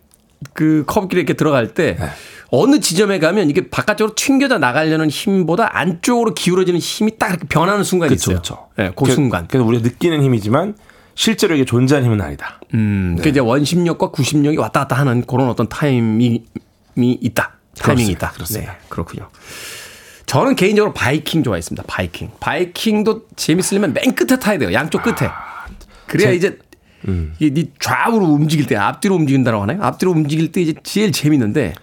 그 커브길에 이렇게 들어갈 때 네. 어느 지점에 가면 이게 바깥쪽으로 튕겨져 나가려는 힘보다 안쪽으로 기울어지는 힘이 딱 이렇게 변하는 순간이 그렇죠. 있어요. 그렇죠. 네, 그 순간. 그래서 우리가 느끼는 힘이지만 실제로 이게 존재하는 힘은 아니다. 음, 그 이제 원심력과 구심력이 왔다 갔다 하는 그런 어떤 타임이 있다. 타이밍이 그렇습니다. 있다. 그렇습니다. 네, 그렇군요. 저는 개인적으로 바이킹 좋아했습니다. 바이킹. 바이킹도 재밌으려면 맨 끝에 타야 돼요. 양쪽 끝에. 그래야 이제 음. 이게 네 좌우로 움직일 때 앞뒤로 움직인다고 하나요? 앞뒤로 움직일 때 이제 제일 재밌는데.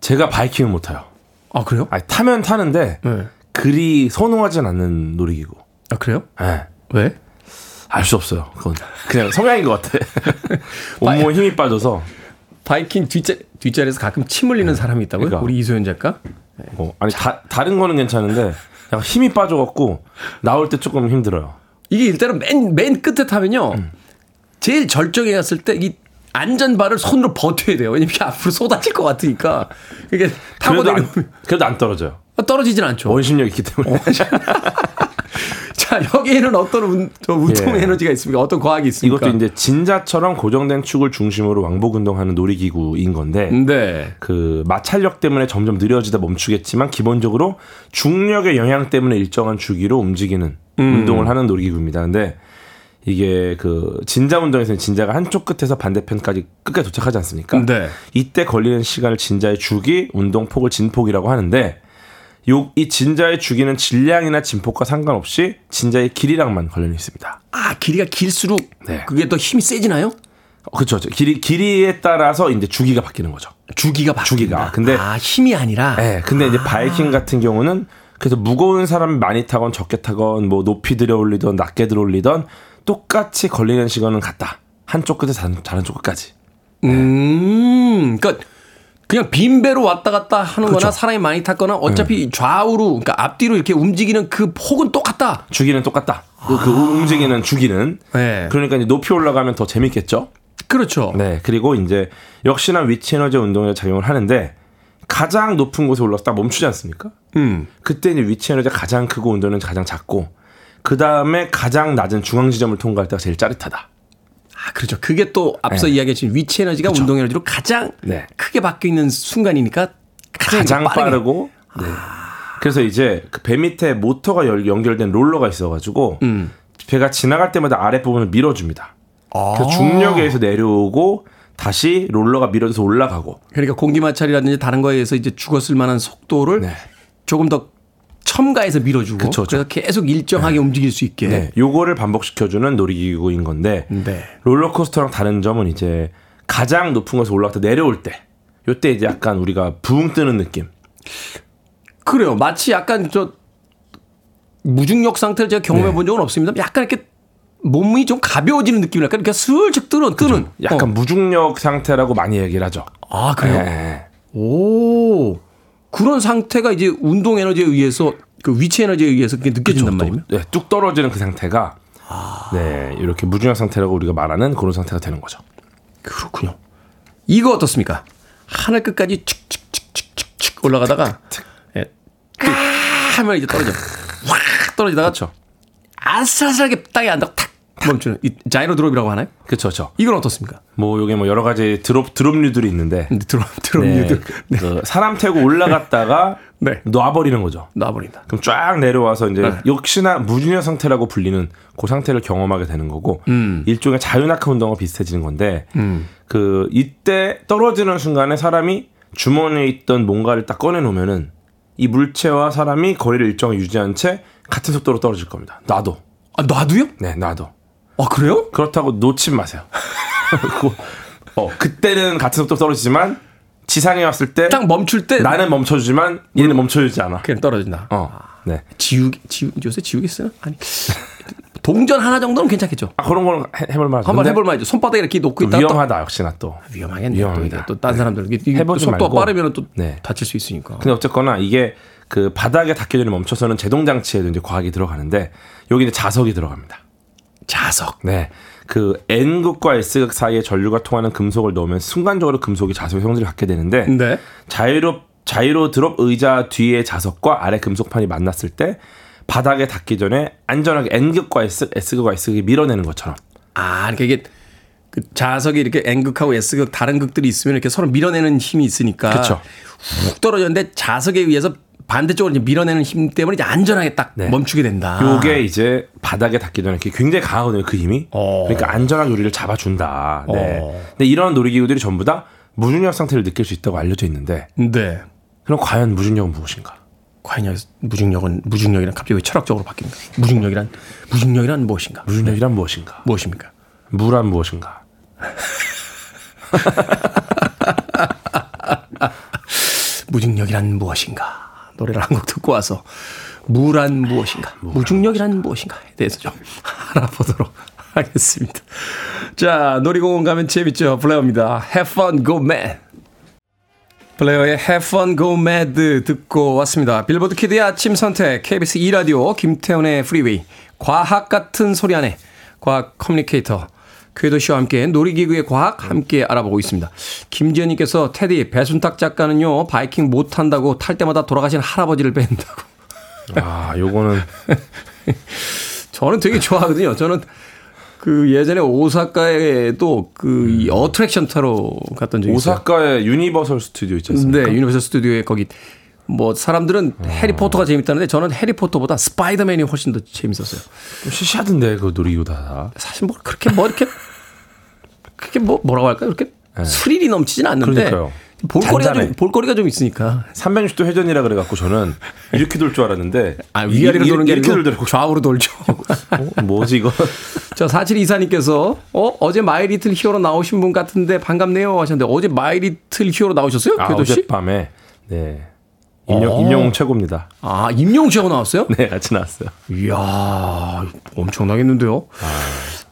제가 바이킹을 못 타요. 아 그래요? 아니, 타면 타는데 네. 그리 선호하진 않는 놀이기구. 아 그래요? 네. 왜? 알 수 없어요. 그건 그냥 성향인 것 같아. 온몸에 힘이 빠져서. 바이킹 뒷자, 뒷자리에서 가끔 침 흘리는 사람이 있다고요? 그러니까. 우리 이소연 작가? 어, 아니 다, 다른 거는 괜찮은데 약간 힘이 빠져갖고 나올 때 조금 힘들어요. 이게 일단은 맨, 맨 끝에 타면요. 제일 절정에 갔을 때 이 안전바를 손으로 버텨야 돼요. 왜냐면 이게 앞으로 쏟아질 것 같으니까. 이게 타고 내려오면 안, 그래도 안 떨어져요. 떨어지진 않죠. 원심력이 있기 때문에. 자, 여기에는 어떤 운, 저 운동 예. 에너지가 있습니까? 어떤 과학이 있습니까? 이것도 이제 진자처럼 고정된 축을 중심으로 왕복 운동하는 놀이기구인 건데 네. 그 마찰력 때문에 점점 느려지다 멈추겠지만 기본적으로 중력의 영향 때문에 일정한 주기로 움직이는 음. 운동을 하는 놀이기구입니다. 근데 이게 그 진자 운동에서는 진자가 한쪽 끝에서 반대편까지 끝까지 도착하지 않습니까? 네. 이때 걸리는 시간을 진자의 주기, 운동 폭을 진폭이라고 하는데 요 이 진자의 주기는 질량이나 진폭과 상관없이 진자의 길이랑만 관련이 있습니다. 아, 길이가 길수록 네. 그게 더 힘이 세지나요? 어, 그렇죠. 길이 길이에 따라서 이제 주기가 바뀌는 거죠. 주기가 바뀐다. 주기가. 근데- 아, 힘이 아니라 네, 근데 이제 바이킹 같은 경우는 그래서 무거운 사람이 많이 타건 적게 타건 뭐 높이 들어 올리던 낮게 들어 올리던 똑같이 걸리는 시간은 같다. 한쪽 끝에서 다른, 쪽 끝까지. 음, 그러니까 그냥 빈 배로 왔다 갔다 하는 거나 그렇죠. 사람이 많이 탔거나 어차피 좌우로, 그러니까 앞뒤로 이렇게 움직이는 그 폭은 똑같다. 주기는 똑같다. 그, 그 움직이는 주기는. 네. 그러니까 이제 높이 올라가면 더 재밌겠죠. 그렇죠. 네. 그리고 이제 역시나 위치 에너지 운동에 작용을 하는데 가장 높은 곳에 올라서 딱 멈추지 않습니까? 음. 그때 이제 위치 에너지가 가장 크고 운동은 가장 작고 그 다음에 가장 낮은 중앙 지점을 통과할 때가 제일 짜릿하다. 아, 그렇죠. 그게 또 앞서 네. 이야기했던 위치 에너지가 운동 에너지로 가장 네. 크게 바뀌어 있는 순간이니까 가장, 가장. 빠르고 네. 그래서 이제 그 배 밑에 모터가 열- 연결된 롤러가 있어가지고 음. 배가 지나갈 때마다 아랫 부분을 밀어줍니다. 아. 그 중력에 의해서 내려오고 다시 롤러가 밀어져서 올라가고. 그러니까 공기 마찰이라든지 다른 거에 의해서 이제 죽었을 만한 속도를 네. 조금 더 첨가해서 밀어주고 그쵸. 그래서 계속 일정하게 움직일 수 있게. 네. 요거를 반복시켜주는 놀이기구인 건데 네. 롤러코스터랑 다른 점은 이제 가장 높은 곳에 올라갔다 내려올 때 요때 이제 약간 우리가 붕 뜨는 느낌. 그래요. 마치 약간 저 무중력 상태를 제가 경험해 네. 본 적은 없습니다. 약간 이렇게 몸이 좀 가벼워지는 느낌이랄까? 이렇게 슬쩍 뜨는, 뜨는. 약간 어. 무중력 상태라고 많이 얘기를 하죠. 아, 그래요? 네. 오. 그런 상태가 이제 운동 에너지에 의해서 그 위치 에너지에 의해서 그게 느껴진단 말이에요. 네, 뚝 떨어지는 그 상태가 아. 네 이렇게 무중력 상태라고 우리가 말하는 그런 상태가 되는 거죠. 그렇군요. 이거 어떻습니까? 하늘 끝까지 축축축축축 올라가다가 예, 뚝 하면 이제 떨어져. 확 떨어지다가 그렇죠. 아슬아슬하게 땅에 앉다가 탁 멈추는 이 자이로 드롭이라고 하나요? 그렇죠, 그렇죠. 이건 어떻습니까? 뭐 요게 뭐 여러 가지 드롭 드롭류들이 있는데 드롭 드롭 네, 유들 그 사람 태고 올라갔다가 네. 놔버리는 거죠. 놔버린다. 그럼 쫙 내려와서 이제 네. 역시나 무중력 상태라고 불리는 그 상태를 경험하게 되는 거고 음. 일종의 자유낙하 운동과 비슷해지는 건데 그 이때 떨어지는 순간에 사람이 주머니에 있던 뭔가를 딱 꺼내 놓으면은 이 물체와 사람이 거리를 일정히 유지한 채 같은 속도로 떨어질 겁니다. 놔도 아 놔도요? 네 놔도 아 그래요? 그렇다고 놓지 마세요. 그- 어 그때는 같은 속도로 떨어지지만 지상에 왔을 때 딱 멈출 때 나는 멈춰주지만 얘는 멈춰주지 않아. 그냥 떨어진다. 어, 네. 지우개 지우 요새 지우개 쓰나? 아니 동전 하나 정도는 괜찮겠죠. 아 그런 거는 해- 해볼 만하죠. 한번 해볼 만하죠. 손바닥에 이렇게 놓고 있다 위험하다 역시나 또. 위험하겠네. 위험합니다. 또딴 사람들 이게 해보지 속도 말고. 빠르면 또 네. 다칠 수 있으니까. 근데 어쨌거나 이게 그 바닥에 닿기 전에 멈춰서는 제동 장치에도 이제 과학이 들어가는데 여기 이제 자석이 들어갑니다. 자석. 네. 그 N극과 S극 사이에 전류가 통하는 금속을 넣으면 순간적으로 금속이 자석의 성질을 갖게 되는데 네. 자유로 자유로 드롭 의자 뒤에 자석과 아래 금속판이 만났을 때 바닥에 닿기 전에 안전하게 N극과 S, S극과 S극이 밀어내는 것처럼 아, 그러니까 이게 그 자석이 이렇게 N극하고 S극 다른 극들이 있으면 이렇게 서로 밀어내는 힘이 있으니까 그쵸. 훅 떨어졌는데 자석에 의해서 반대쪽으로 이제 밀어내는 힘 때문에 이제 안전하게 딱 네. 멈추게 된다. 요게 이제 바닥에 닿기 전에 굉장히 강하거든요, 그 힘이. 어. 그러니까 안전하게 우리를 잡아준다. 네. 어. 근데 이런 놀이기구들이 전부 다 무중력 상태를 느낄 수 있다고 알려져 있는데, 네. 그럼 과연 무중력은 무엇인가? 과연 무중력은 무중력이란 갑자기 왜 철학적으로 바뀝니까? 무중력이란 무중력이란 무엇인가? 무중력이란 무엇인가? 무엇입니까? 무란 무엇인가? 무중력이란 무엇인가? 노래를 한 곡 듣고 와서 무란 무엇인가? 무중력이란 무엇인가에 대해서 좀 알아보도록 하겠습니다. 자, 놀이공원 가면 재밌죠? 블레어입니다. Have fun, go mad. 블레어의 Have fun, go mad 듣고 왔습니다. 빌보드 키드의 아침 선택, KBS 2라디오, 김태훈의 프리웨이, 과학 같은 소리 하네 과학 커뮤니케이터, 궤도 씨와 함께 놀이기구의 과학 함께 알아보고 있습니다. 김지현님께서 테디 배순탁 작가는요 바이킹 못 탄다고 탈 때마다 돌아가신 할아버지를 뵌다고. 아, 요거는 저는 되게 좋아하거든요. 저는 그 예전에 오사카에도 그이 attraction 타러 갔던 적이 있어요. 오사카의 유니버설 스튜디오 있지 않습니까? 네, 유니버설 스튜디오에 거기 뭐 사람들은 해리포터가 재밌다는데 저는 해리포터보다 스파이더맨이 훨씬 더 재밌었어요. 좀 시시하던데, 그 놀이기구 다. 사실 뭐 그렇게 뭐 이렇게 그렇게 뭐 뭐라고 할까요? 이렇게 스릴이 넘치진 않는데 네. 그러니까요. 볼거리가 잔잔해. 좀 볼거리가 좀 있으니까 360도 회전이라 그래 갖고 저는 이렇게 돌 줄 알았는데. 아 위아래로 이- 도는 게 이렇게 돌더라고. 좌우로 돌죠. 어, 뭐지, 이거? 자, 4724님께서, 어, 어제 마이리틀 히어로 나오신 분 같은데 반갑네요 하셨는데, 어제 마이리틀 히어로 나오셨어요? 아, 궤도씨? 어젯밤에. 네. 임영웅, 어. 임영웅 최고입니다. 아, 임영웅 씨하고 나왔어요? 네, 같이 나왔어요. 이야, 엄청나겠는데요?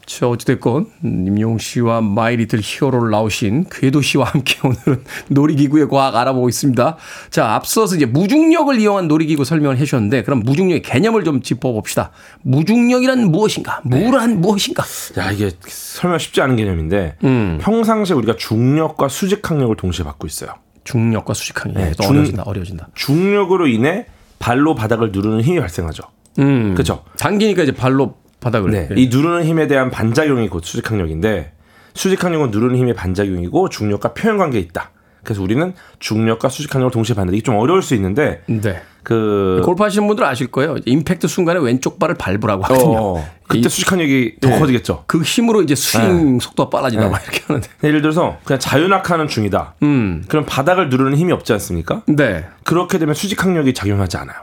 자, 어찌됐건, 음, 임영웅 씨와 마이 리틀 히어로를 나오신 궤도 씨와 함께 오늘은 놀이기구의 과학 알아보고 있습니다. 자, 앞서서 이제 무중력을 이용한 놀이기구 설명을 해 주셨는데, 그럼 무중력의 개념을 좀 짚어봅시다. 무중력이란 무엇인가? 무란 무엇인가? 야 이게 설명 쉽지 않은 개념인데 음. 평상시에 우리가 중력과 수직항력을 동시에 받고 있어요. 중력과 수직항이. 네, 또 중- 어려워진다, 어려워진다. 중력으로 인해 발로 바닥을 누르는 힘이 발생하죠. 음. 그렇죠. 당기니까 이제 발로 바닥을. 네, 예. 이 누르는 힘에 대한 반작용이 곧 수직항력인데 수직항력은 누르는 힘의 반작용이고 중력과 표현 관계에 있다. 그래서 우리는 중력과 수직항력을 동시에 받는데 이게 좀 어려울 수 있는데 네. 그 골프 하시는 분들 아실 거예요. 임팩트 순간에 왼쪽 발을 밟으라고 하거든요. 어, 그때 이- 수직항력이 더 네. 커지겠죠. 그 힘으로 이제 스윙 네. 속도가 빨라진다 네. 막 이렇게 하는데. 예를 들어서 그냥 자유낙하는 중이다. 음. 그럼 바닥을 누르는 힘이 없지 않습니까? 네. 그렇게 되면 수직항력이 작용하지 않아요.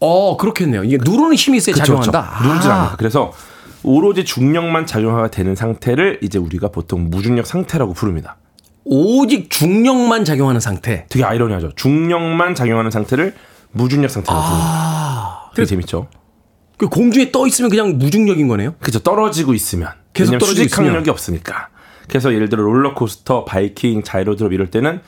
어, 그렇겠네요. 이게 누르는 힘이 있어야 그쵸, 작용한다. 그쵸. 누르지 아. 않아요. 그래서 오로지 중력만 작용하게 되는 상태를 이제 우리가 보통 무중력 상태라고 부릅니다. 오직 중력만 작용하는 상태. 되게 아이러니하죠. 중력만 작용하는 상태를 무중력 상태라고 부릅니다. 되게 재밌죠. 그 공중에 떠 있으면 그냥 무중력인 거네요. 그죠 떨어지고 있으면 계속 떨어지고 수직 항력이 있으면. 없으니까. 그래서 예를 들어 롤러코스터, 바이킹, 자이로드롭 이럴 때는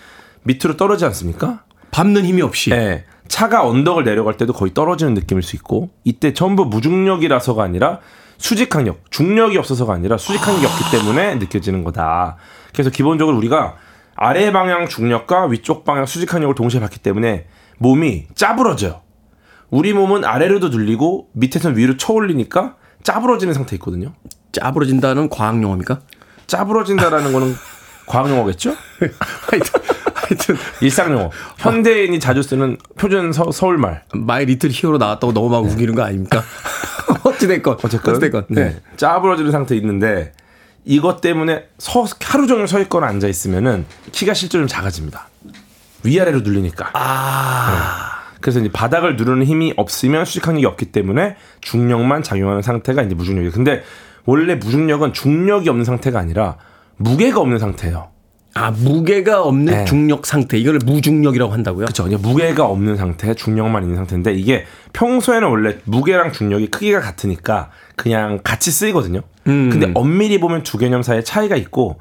밑으로 떨어지지 않습니까? 밟는 힘이 없이. 예. 차가 언덕을 내려갈 때도 거의 떨어지는 느낌일 수 있고 이때 전부 무중력이라서가 아니라 수직 항력, 중력이 없어서가 아니라 수직 항력이 없기 때문에 느껴지는 거다. 그래서 기본적으로 우리가 아래 방향 중력과 위쪽 방향 수직 항력을 동시에 받기 때문에 몸이 짜부러져요. 우리 몸은 아래로도 눌리고 밑에서 위로 쳐올리니까 짜부러지는 상태 있거든요. 짜부러진다는 과학 용어입니까? 짜부러진다라는 거는 과학 용어겠죠? 하여튼, 일상 용어. 현대인이 자주 쓰는 표준 서, 서울말. 마이 리틀 히어로 나왔다고 너무 막 우기는 거 아닙니까? 어찌됐건. 어쨌건 어찌됐건. 네. 짜부러지는 상태 있는데 이것 때문에 서, 하루 종일 서 있거나 앉아 있으면은 키가 실제로 좀 작아집니다. 위아래로 눌리니까. 아. 네. 그래서 이제 바닥을 누르는 힘이 없으면 수직항력이 없기 때문에 중력만 작용하는 상태가 이제 무중력이에요. 근데 원래 무중력은 중력이 없는 상태가 아니라 무게가 없는 상태예요. 아, 무게가 없는 네. 중력 상태. 이걸 무중력이라고 한다고요? 그렇죠. 무게가 없는 상태, 중력만 있는 상태인데 이게 평소에는 원래 무게랑 중력이 크기가 같으니까 그냥 같이 쓰이거든요. 음. 근데 엄밀히 보면 두 개념 사이에 차이가 있고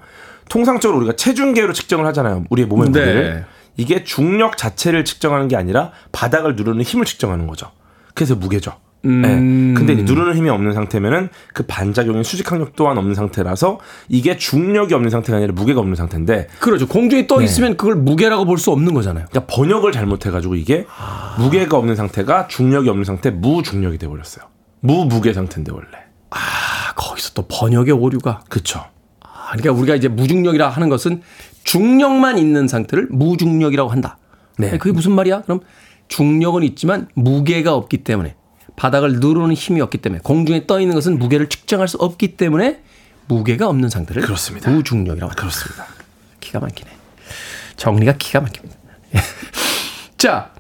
통상적으로 우리가 체중계로 측정을 하잖아요. 우리의 몸의 네. 무게를. 이게 중력 자체를 측정하는 게 아니라 바닥을 누르는 힘을 측정하는 거죠. 그래서 무게죠. 음. 네. 근데 누르는 힘이 없는 상태면은 그 반작용인 수직항력 또한 없는 상태라서 이게 중력이 없는 상태가 아니라 무게가 없는 상태인데 그렇죠. 공중에 떠 네. 있으면 그걸 무게라고 볼 수 없는 거잖아요. 그러니까 번역을 잘못해가지고 이게 무게가 없는 상태가 중력이 없는 상태 무중력이 돼버렸어요. 무무게 상태인데 원래. 아, 거기서 또 번역의 오류가. 그쵸. 아, 그러니까 우리가 이제 무중력이라 하는 것은 중력만 있는 상태를 무중력이라고 한다. 네. 그게 무슨 말이야? 그럼 중력은 있지만 무게가 없기 때문에 바닥을 누르는 힘이 없기 때문에 공중에 떠 있는 것은 무게를 측정할 수 없기 때문에 무게가 없는 상태를 그렇습니다. 무중력이라고 한다. 그렇습니다. 기가 막히네. 정리가 기가 막힙니다. 자,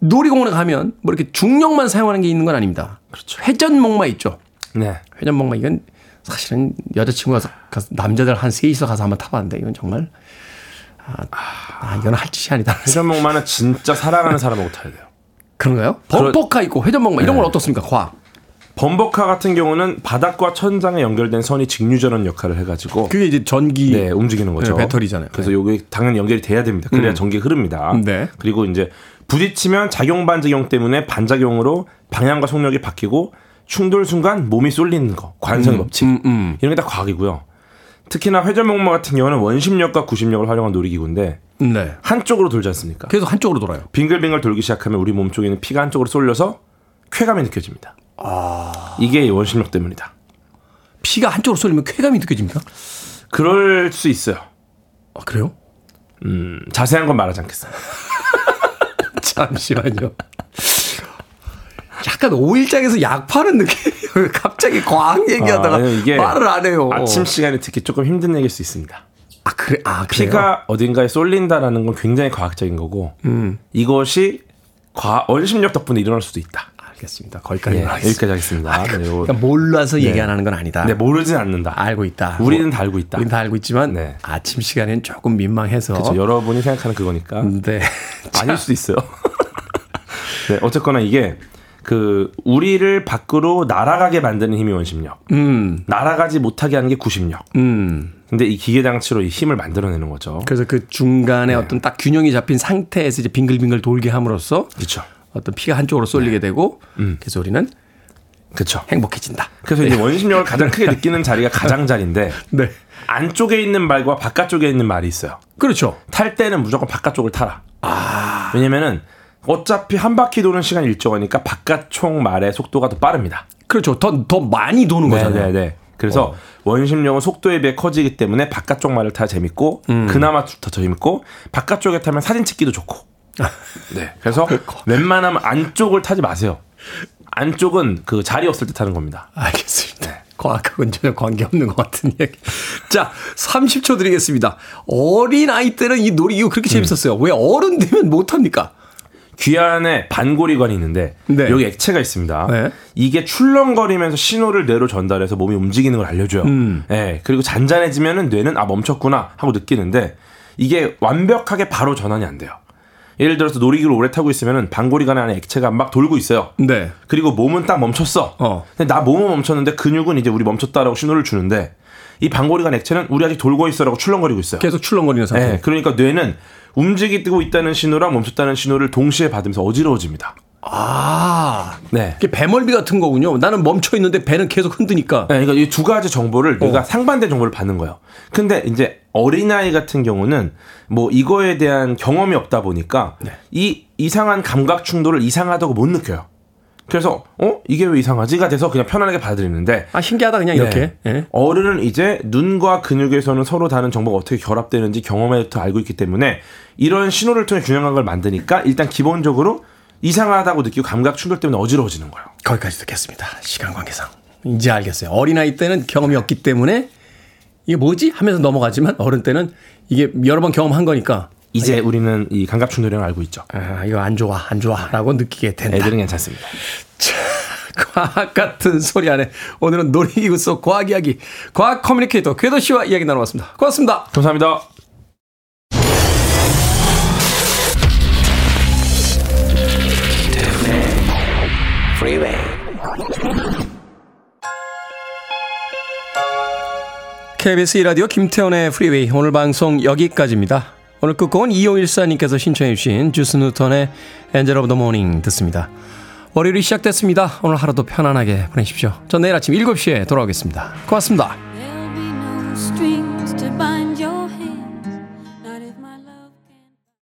놀이공원에 가면 뭐 이렇게 중력만 사용하는 게 있는 건 아닙니다. 그렇죠. 회전목마 있죠. 네. 회전목마 이건 사실은 여자친구가 가서 남자들 한 셋이서 가서 한번 타봤는데 이건 정말 아, 아 이건 할 짓이 아니다. 회전목마는 진짜 사랑하는 사람하고 타야 돼요. 그런가요? 범퍼카 있고 회전목마 이런 건 어떻습니까? 과학. 범버카 같은 경우는 바닥과 천장에 연결된 선이 직류전원 역할을 해가지고 그게 이제 전기 네, 움직이는 거죠. 네, 배터리잖아요. 그래서 요게 당연히 연결이 돼야 됩니다. 그래야 음. 전기가 흐릅니다. 네. 그리고 이제 부딪히면 작용 반작용 때문에 반작용으로 방향과 속력이 바뀌고 충돌 순간 몸이 쏠리는 거. 관성의 법칙. 음, 음. 이런 게 다 과학이고요. 특히나 회전목마 같은 경우는 원심력과 구심력을 활용한 놀이기구인데 네. 한쪽으로 돌지 않습니까? 계속 한쪽으로 돌아요. 빙글빙글 돌기 시작하면 우리 몸 쪽에 있는 피가 한쪽으로 쏠려서 쾌감이 느껴집니다. 아. 이게 원심력 때문이다. 피가 한쪽으로 쏠리면 쾌감이 느껴집니까? 그럴 수 있어요. 아, 그래요? 음, 자세한 건 말하지 않겠습니다. 잠시만요. 약간 오일장에서 약 파는 느낌. 갑자기 과학 얘기하다가 아, 말을 안 해요. 아침 시간에 특히 조금 힘든 얘기일 수 있습니다. 아 그래 아 그래요? 피가 어딘가에 쏠린다라는 건 굉장히 과학적인 거고 음. 이것이 과, 원심력 덕분에 일어날 수도 있다. 알겠습니다. 거기까지 예, 하겠습니다. 여기까지 하겠습니다. 네, 요- 그러니까 몰라서 얘기하는 건 아니다. 네, 모르진 않는다. 알고 있다. 우리는 뭐, 다 알고 있다. 우리는 다 알고 있지만 네. 아침 시간에는 조금 민망해서. 그렇죠. 여러분이 생각하는 그거니까 네. 아닐 수도 있어요. 네, 어쨌거나 이게 그 우리를 밖으로 날아가게 만드는 힘이 원심력. 음. 날아가지 못하게 하는 게 구심력. 음. 근데 이 기계 장치로 이 힘을 만들어내는 거죠. 그래서 그 중간에 어떤 딱 균형이 잡힌 상태에서 이제 빙글빙글 돌게 함으로써 그렇죠. 어떤 피가 한쪽으로 쏠리게 되고 그래서 우리는 그렇죠. 행복해진다. 그래서 이제 원심력을 가장 크게 느끼는 자리가 가장자리인데 네. 안쪽에 있는 말과 바깥쪽에 있는 말이 있어요. 그렇죠. 탈 때는 무조건 바깥쪽을 타라. 왜냐면은 어차피 한 바퀴 도는 시간이 일정하니까 바깥쪽 말의 속도가 더 빠릅니다. 그렇죠. 더, 더 많이 도는 거잖아요. 네네네. 그래서 원심력은 속도에 비해 커지기 때문에 바깥쪽 말을 타야 재밌고 음. 그나마 더 재밌고 바깥쪽에 타면 사진 찍기도 좋고 네. 그래서 웬만하면 안쪽을 타지 마세요. 안쪽은 그 자리 없을 때 타는 겁니다. 알겠습니다. 과학하고는 전혀 관계없는 것 같은 얘기. 자, 30초 드리겠습니다. 어린 아이 때는 이 놀이 이거 그렇게 재밌었어요. 왜 어른 되면 못합니까? 귀 안에 반고리관이 있는데 네. 여기 액체가 있습니다. 네. 이게 출렁거리면서 신호를 뇌로 전달해서 몸이 움직이는 걸 알려줘요. 음. 네. 그리고 잔잔해지면은 뇌는 아 멈췄구나 하고 느끼는데 이게 완벽하게 바로 전환이 안 돼요. 예를 들어서 놀이기를 오래 타고 있으면은 반고리관 안에 액체가 막 돌고 있어요. 네. 그리고 몸은 딱 멈췄어. 어. 근데 나 몸은 멈췄는데 근육은 이제 우리 멈췄다라고 신호를 주는데 이 반고리관 액체는 우리 아직 돌고 있어라고 출렁거리고 있어요. 계속 출렁거리는 상태. 네, 그러니까 뇌는 움직이고 있다는 신호랑 멈췄다는 신호를 동시에 받으면서 어지러워집니다. 아. 네. 이게 배멀미 같은 거군요. 나는 멈춰 있는데 배는 계속 흔드니까. 네, 그러니까 이 두 가지 정보를 어. 뇌가 상반된 정보를 받는 거예요. 근데 이제 어린아이 같은 경우는 뭐 이거에 대한 경험이 없다 보니까 네. 이 이상한 감각 충돌을 이상하다고 못 느껴요. 그래서 어 이게 왜 이상하지가 돼서 그냥 편안하게 받아들이는데 아, 신기하다 그냥 이렇게. 네. 예. 어른은 이제 눈과 근육에서는 서로 다른 정보가 어떻게 결합되는지 경험에부터 알고 있기 때문에 이런 신호를 통해 균형한 걸 만드니까 일단 기본적으로 이상하다고 느끼고 감각 충돌 때문에 어지러워지는 거예요. 거기까지 듣겠습니다. 시간 관계상. 이제 알겠어요. 어린아이 때는 경험이 없기 때문에 이게 뭐지? 하면서 넘어가지만 어른 때는 이게 여러 번 경험한 거니까 이제 우리는 이 감각 걸 알고 있죠. 아, 이거 안 좋아, 안 좋아 라고 느끼게 된다. 애들은 괜찮습니다. 과학 같은 소리 안에 오늘은 놀이기구 속 과학 이야기, 과학 커뮤니케이터 궤도 씨와 이야기 나눠봤습니다. 고맙습니다. 감사합니다. KBS 이라디오 김태훈의 프리웨이 오늘 방송 여기까지입니다. 오늘 끝곡은 2514님께서 신청해 주신 주스 뉴턴의 Angel of the Morning 듣습니다. 월요일이 시작됐습니다. 오늘 하루도 편안하게 보내십시오. 전 내일 아침 7시에 돌아오겠습니다. 고맙습니다.